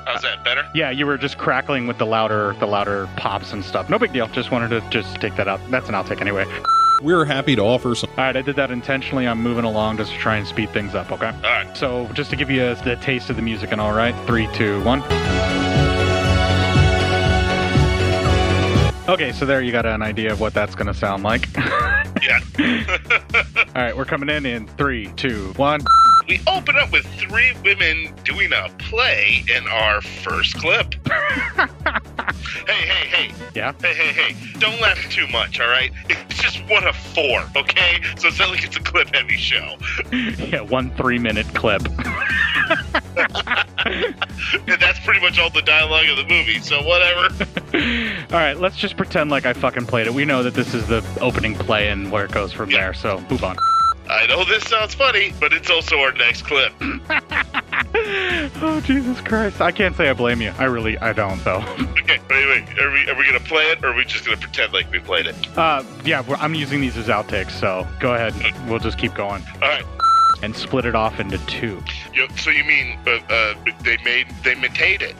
How's that better? Yeah, you were just crackling with the louder the louder pops and stuff. No big deal. Just wanted to just take that out. That's an outtake anyway. We're happy to offer some. All right, I did that intentionally. I'm moving along just to try and speed things up. Okay. All right. So just to give you a, the taste of the music and all right, three, two, one. Okay, so there you got an idea of what that's gonna sound like. yeah. all right, we're coming in in three, two, one. We open up with three women doing a play in our first clip. hey, hey, hey. Yeah. Hey, hey, hey. Don't laugh too much, all right? It's just one of four, okay? So it's not like it's a clip heavy show. yeah, one three minute clip. And that's pretty much all the dialogue of the movie, so whatever. All right, let's just pretend like I fucking played it. We know that this is the opening play and where it goes from there, so move on. I know this sounds funny, but it's also our next clip. oh Jesus Christ! I can't say I blame you. I really, I don't though. okay, wait, wait. Are we are we gonna play it, or are we just gonna pretend like we played it? Uh, yeah, we're, I'm using these as outtakes, so go ahead. We'll just keep going. All right. And split it off into two. You, so you mean uh, uh, they made they it?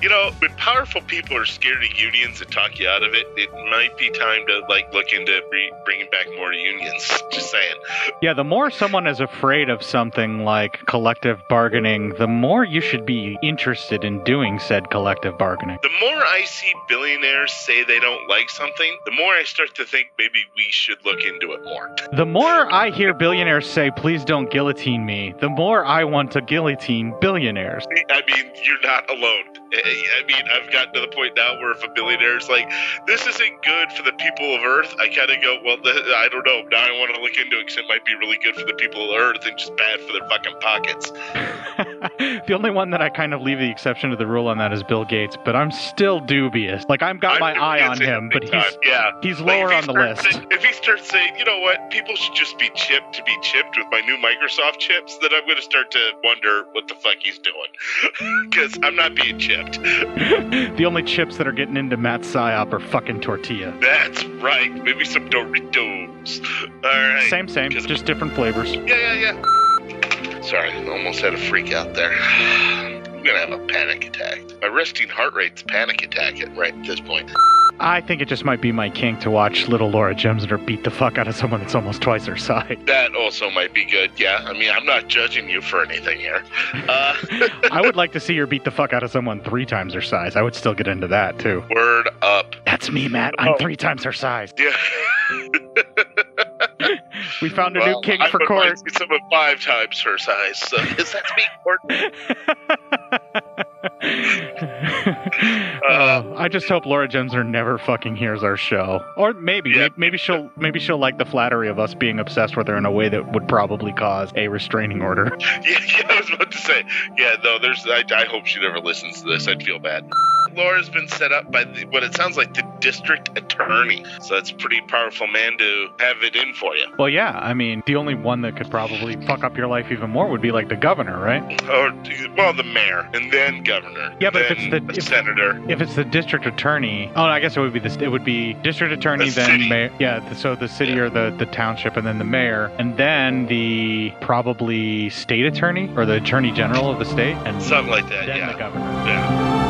You know, when powerful people are scared of unions and talk you out of it, it might be time to like look into re- bringing back more unions. Just saying. Yeah, the more someone is afraid of something like collective bargaining, the more you should be interested in doing said collective bargaining. The more I see billionaires say they don't like something, the more I start to think maybe we should look into it more. The more I hear billionaires say, please don't guillotine me, the more I want to guillotine billionaires. I mean, you're not alone. I mean, I've gotten to the point now where if a billionaire is like, this isn't good for the people of Earth, I kind of go, well, I don't know. Now I want to look into it because it might be really good for the people of Earth and just bad for their fucking pockets. the only one that I kind of leave the exception to the rule on that is Bill Gates, but I'm still dubious. Like, I've got my eye on him, but he's, yeah. he's Like, lower on the list. saying- if he starts saying, you know what, people should just be chipped to be chipped with my new Microsoft chips, then I'm going to start to wonder what the fuck he's doing. Because I'm not being chipped. the only chips that are getting into Matt's Psyop are fucking tortilla. That's right. Maybe some Doritos. All right. Same, same, just different flavors. Yeah, yeah, yeah. Sorry, almost had a freak out there. I'm gonna have a panic attack. My resting heart rate's panic attack at right at this point. I think it just might be my kink to watch little Laura Gemser beat the fuck out of someone that's almost twice her size. That also might be good. Yeah, I mean, I'm not judging you for anything here. Uh, I would like to see her beat the fuck out of someone three times her size. I would still get into that too. Word up. That's me, Matt. I'm three times her size. Yeah. We found a well, new king I for court. like someone five times her size. So is that me, court? Uh, I just hope Laura Gemser never fucking hears our show, or maybe, may- maybe she'll, maybe she'll like the flattery of us being obsessed with her in a way that would probably cause a restraining order. Yeah, yeah, I was about to say. Yeah, no, there's. I, I hope she never listens to this. I'd feel bad. Laura's been set up by the, what it sounds like the district attorney. So that's a pretty powerful man to have it in for you. Well, yeah, I mean, the only one that could probably fuck up your life even more would be like the governor, right? Or well, the mayor, and then governor. Yeah, but if it's the- if- senator. If it's the district attorney, oh, I guess it would be the it would be district attorney, The then city. mayor. Yeah, so the city or the the township, and then the mayor, and then the probably state attorney or the attorney general of the state, and Something like that. then yeah. the governor. Yeah.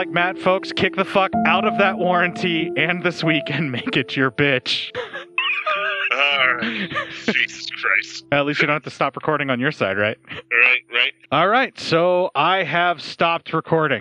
Like Matt, folks, kick the fuck out of that warranty and this week and make it your bitch. All right. Jesus Christ. At least you don't have to stop recording on your side, right? Right, right. All right, so I have stopped recording.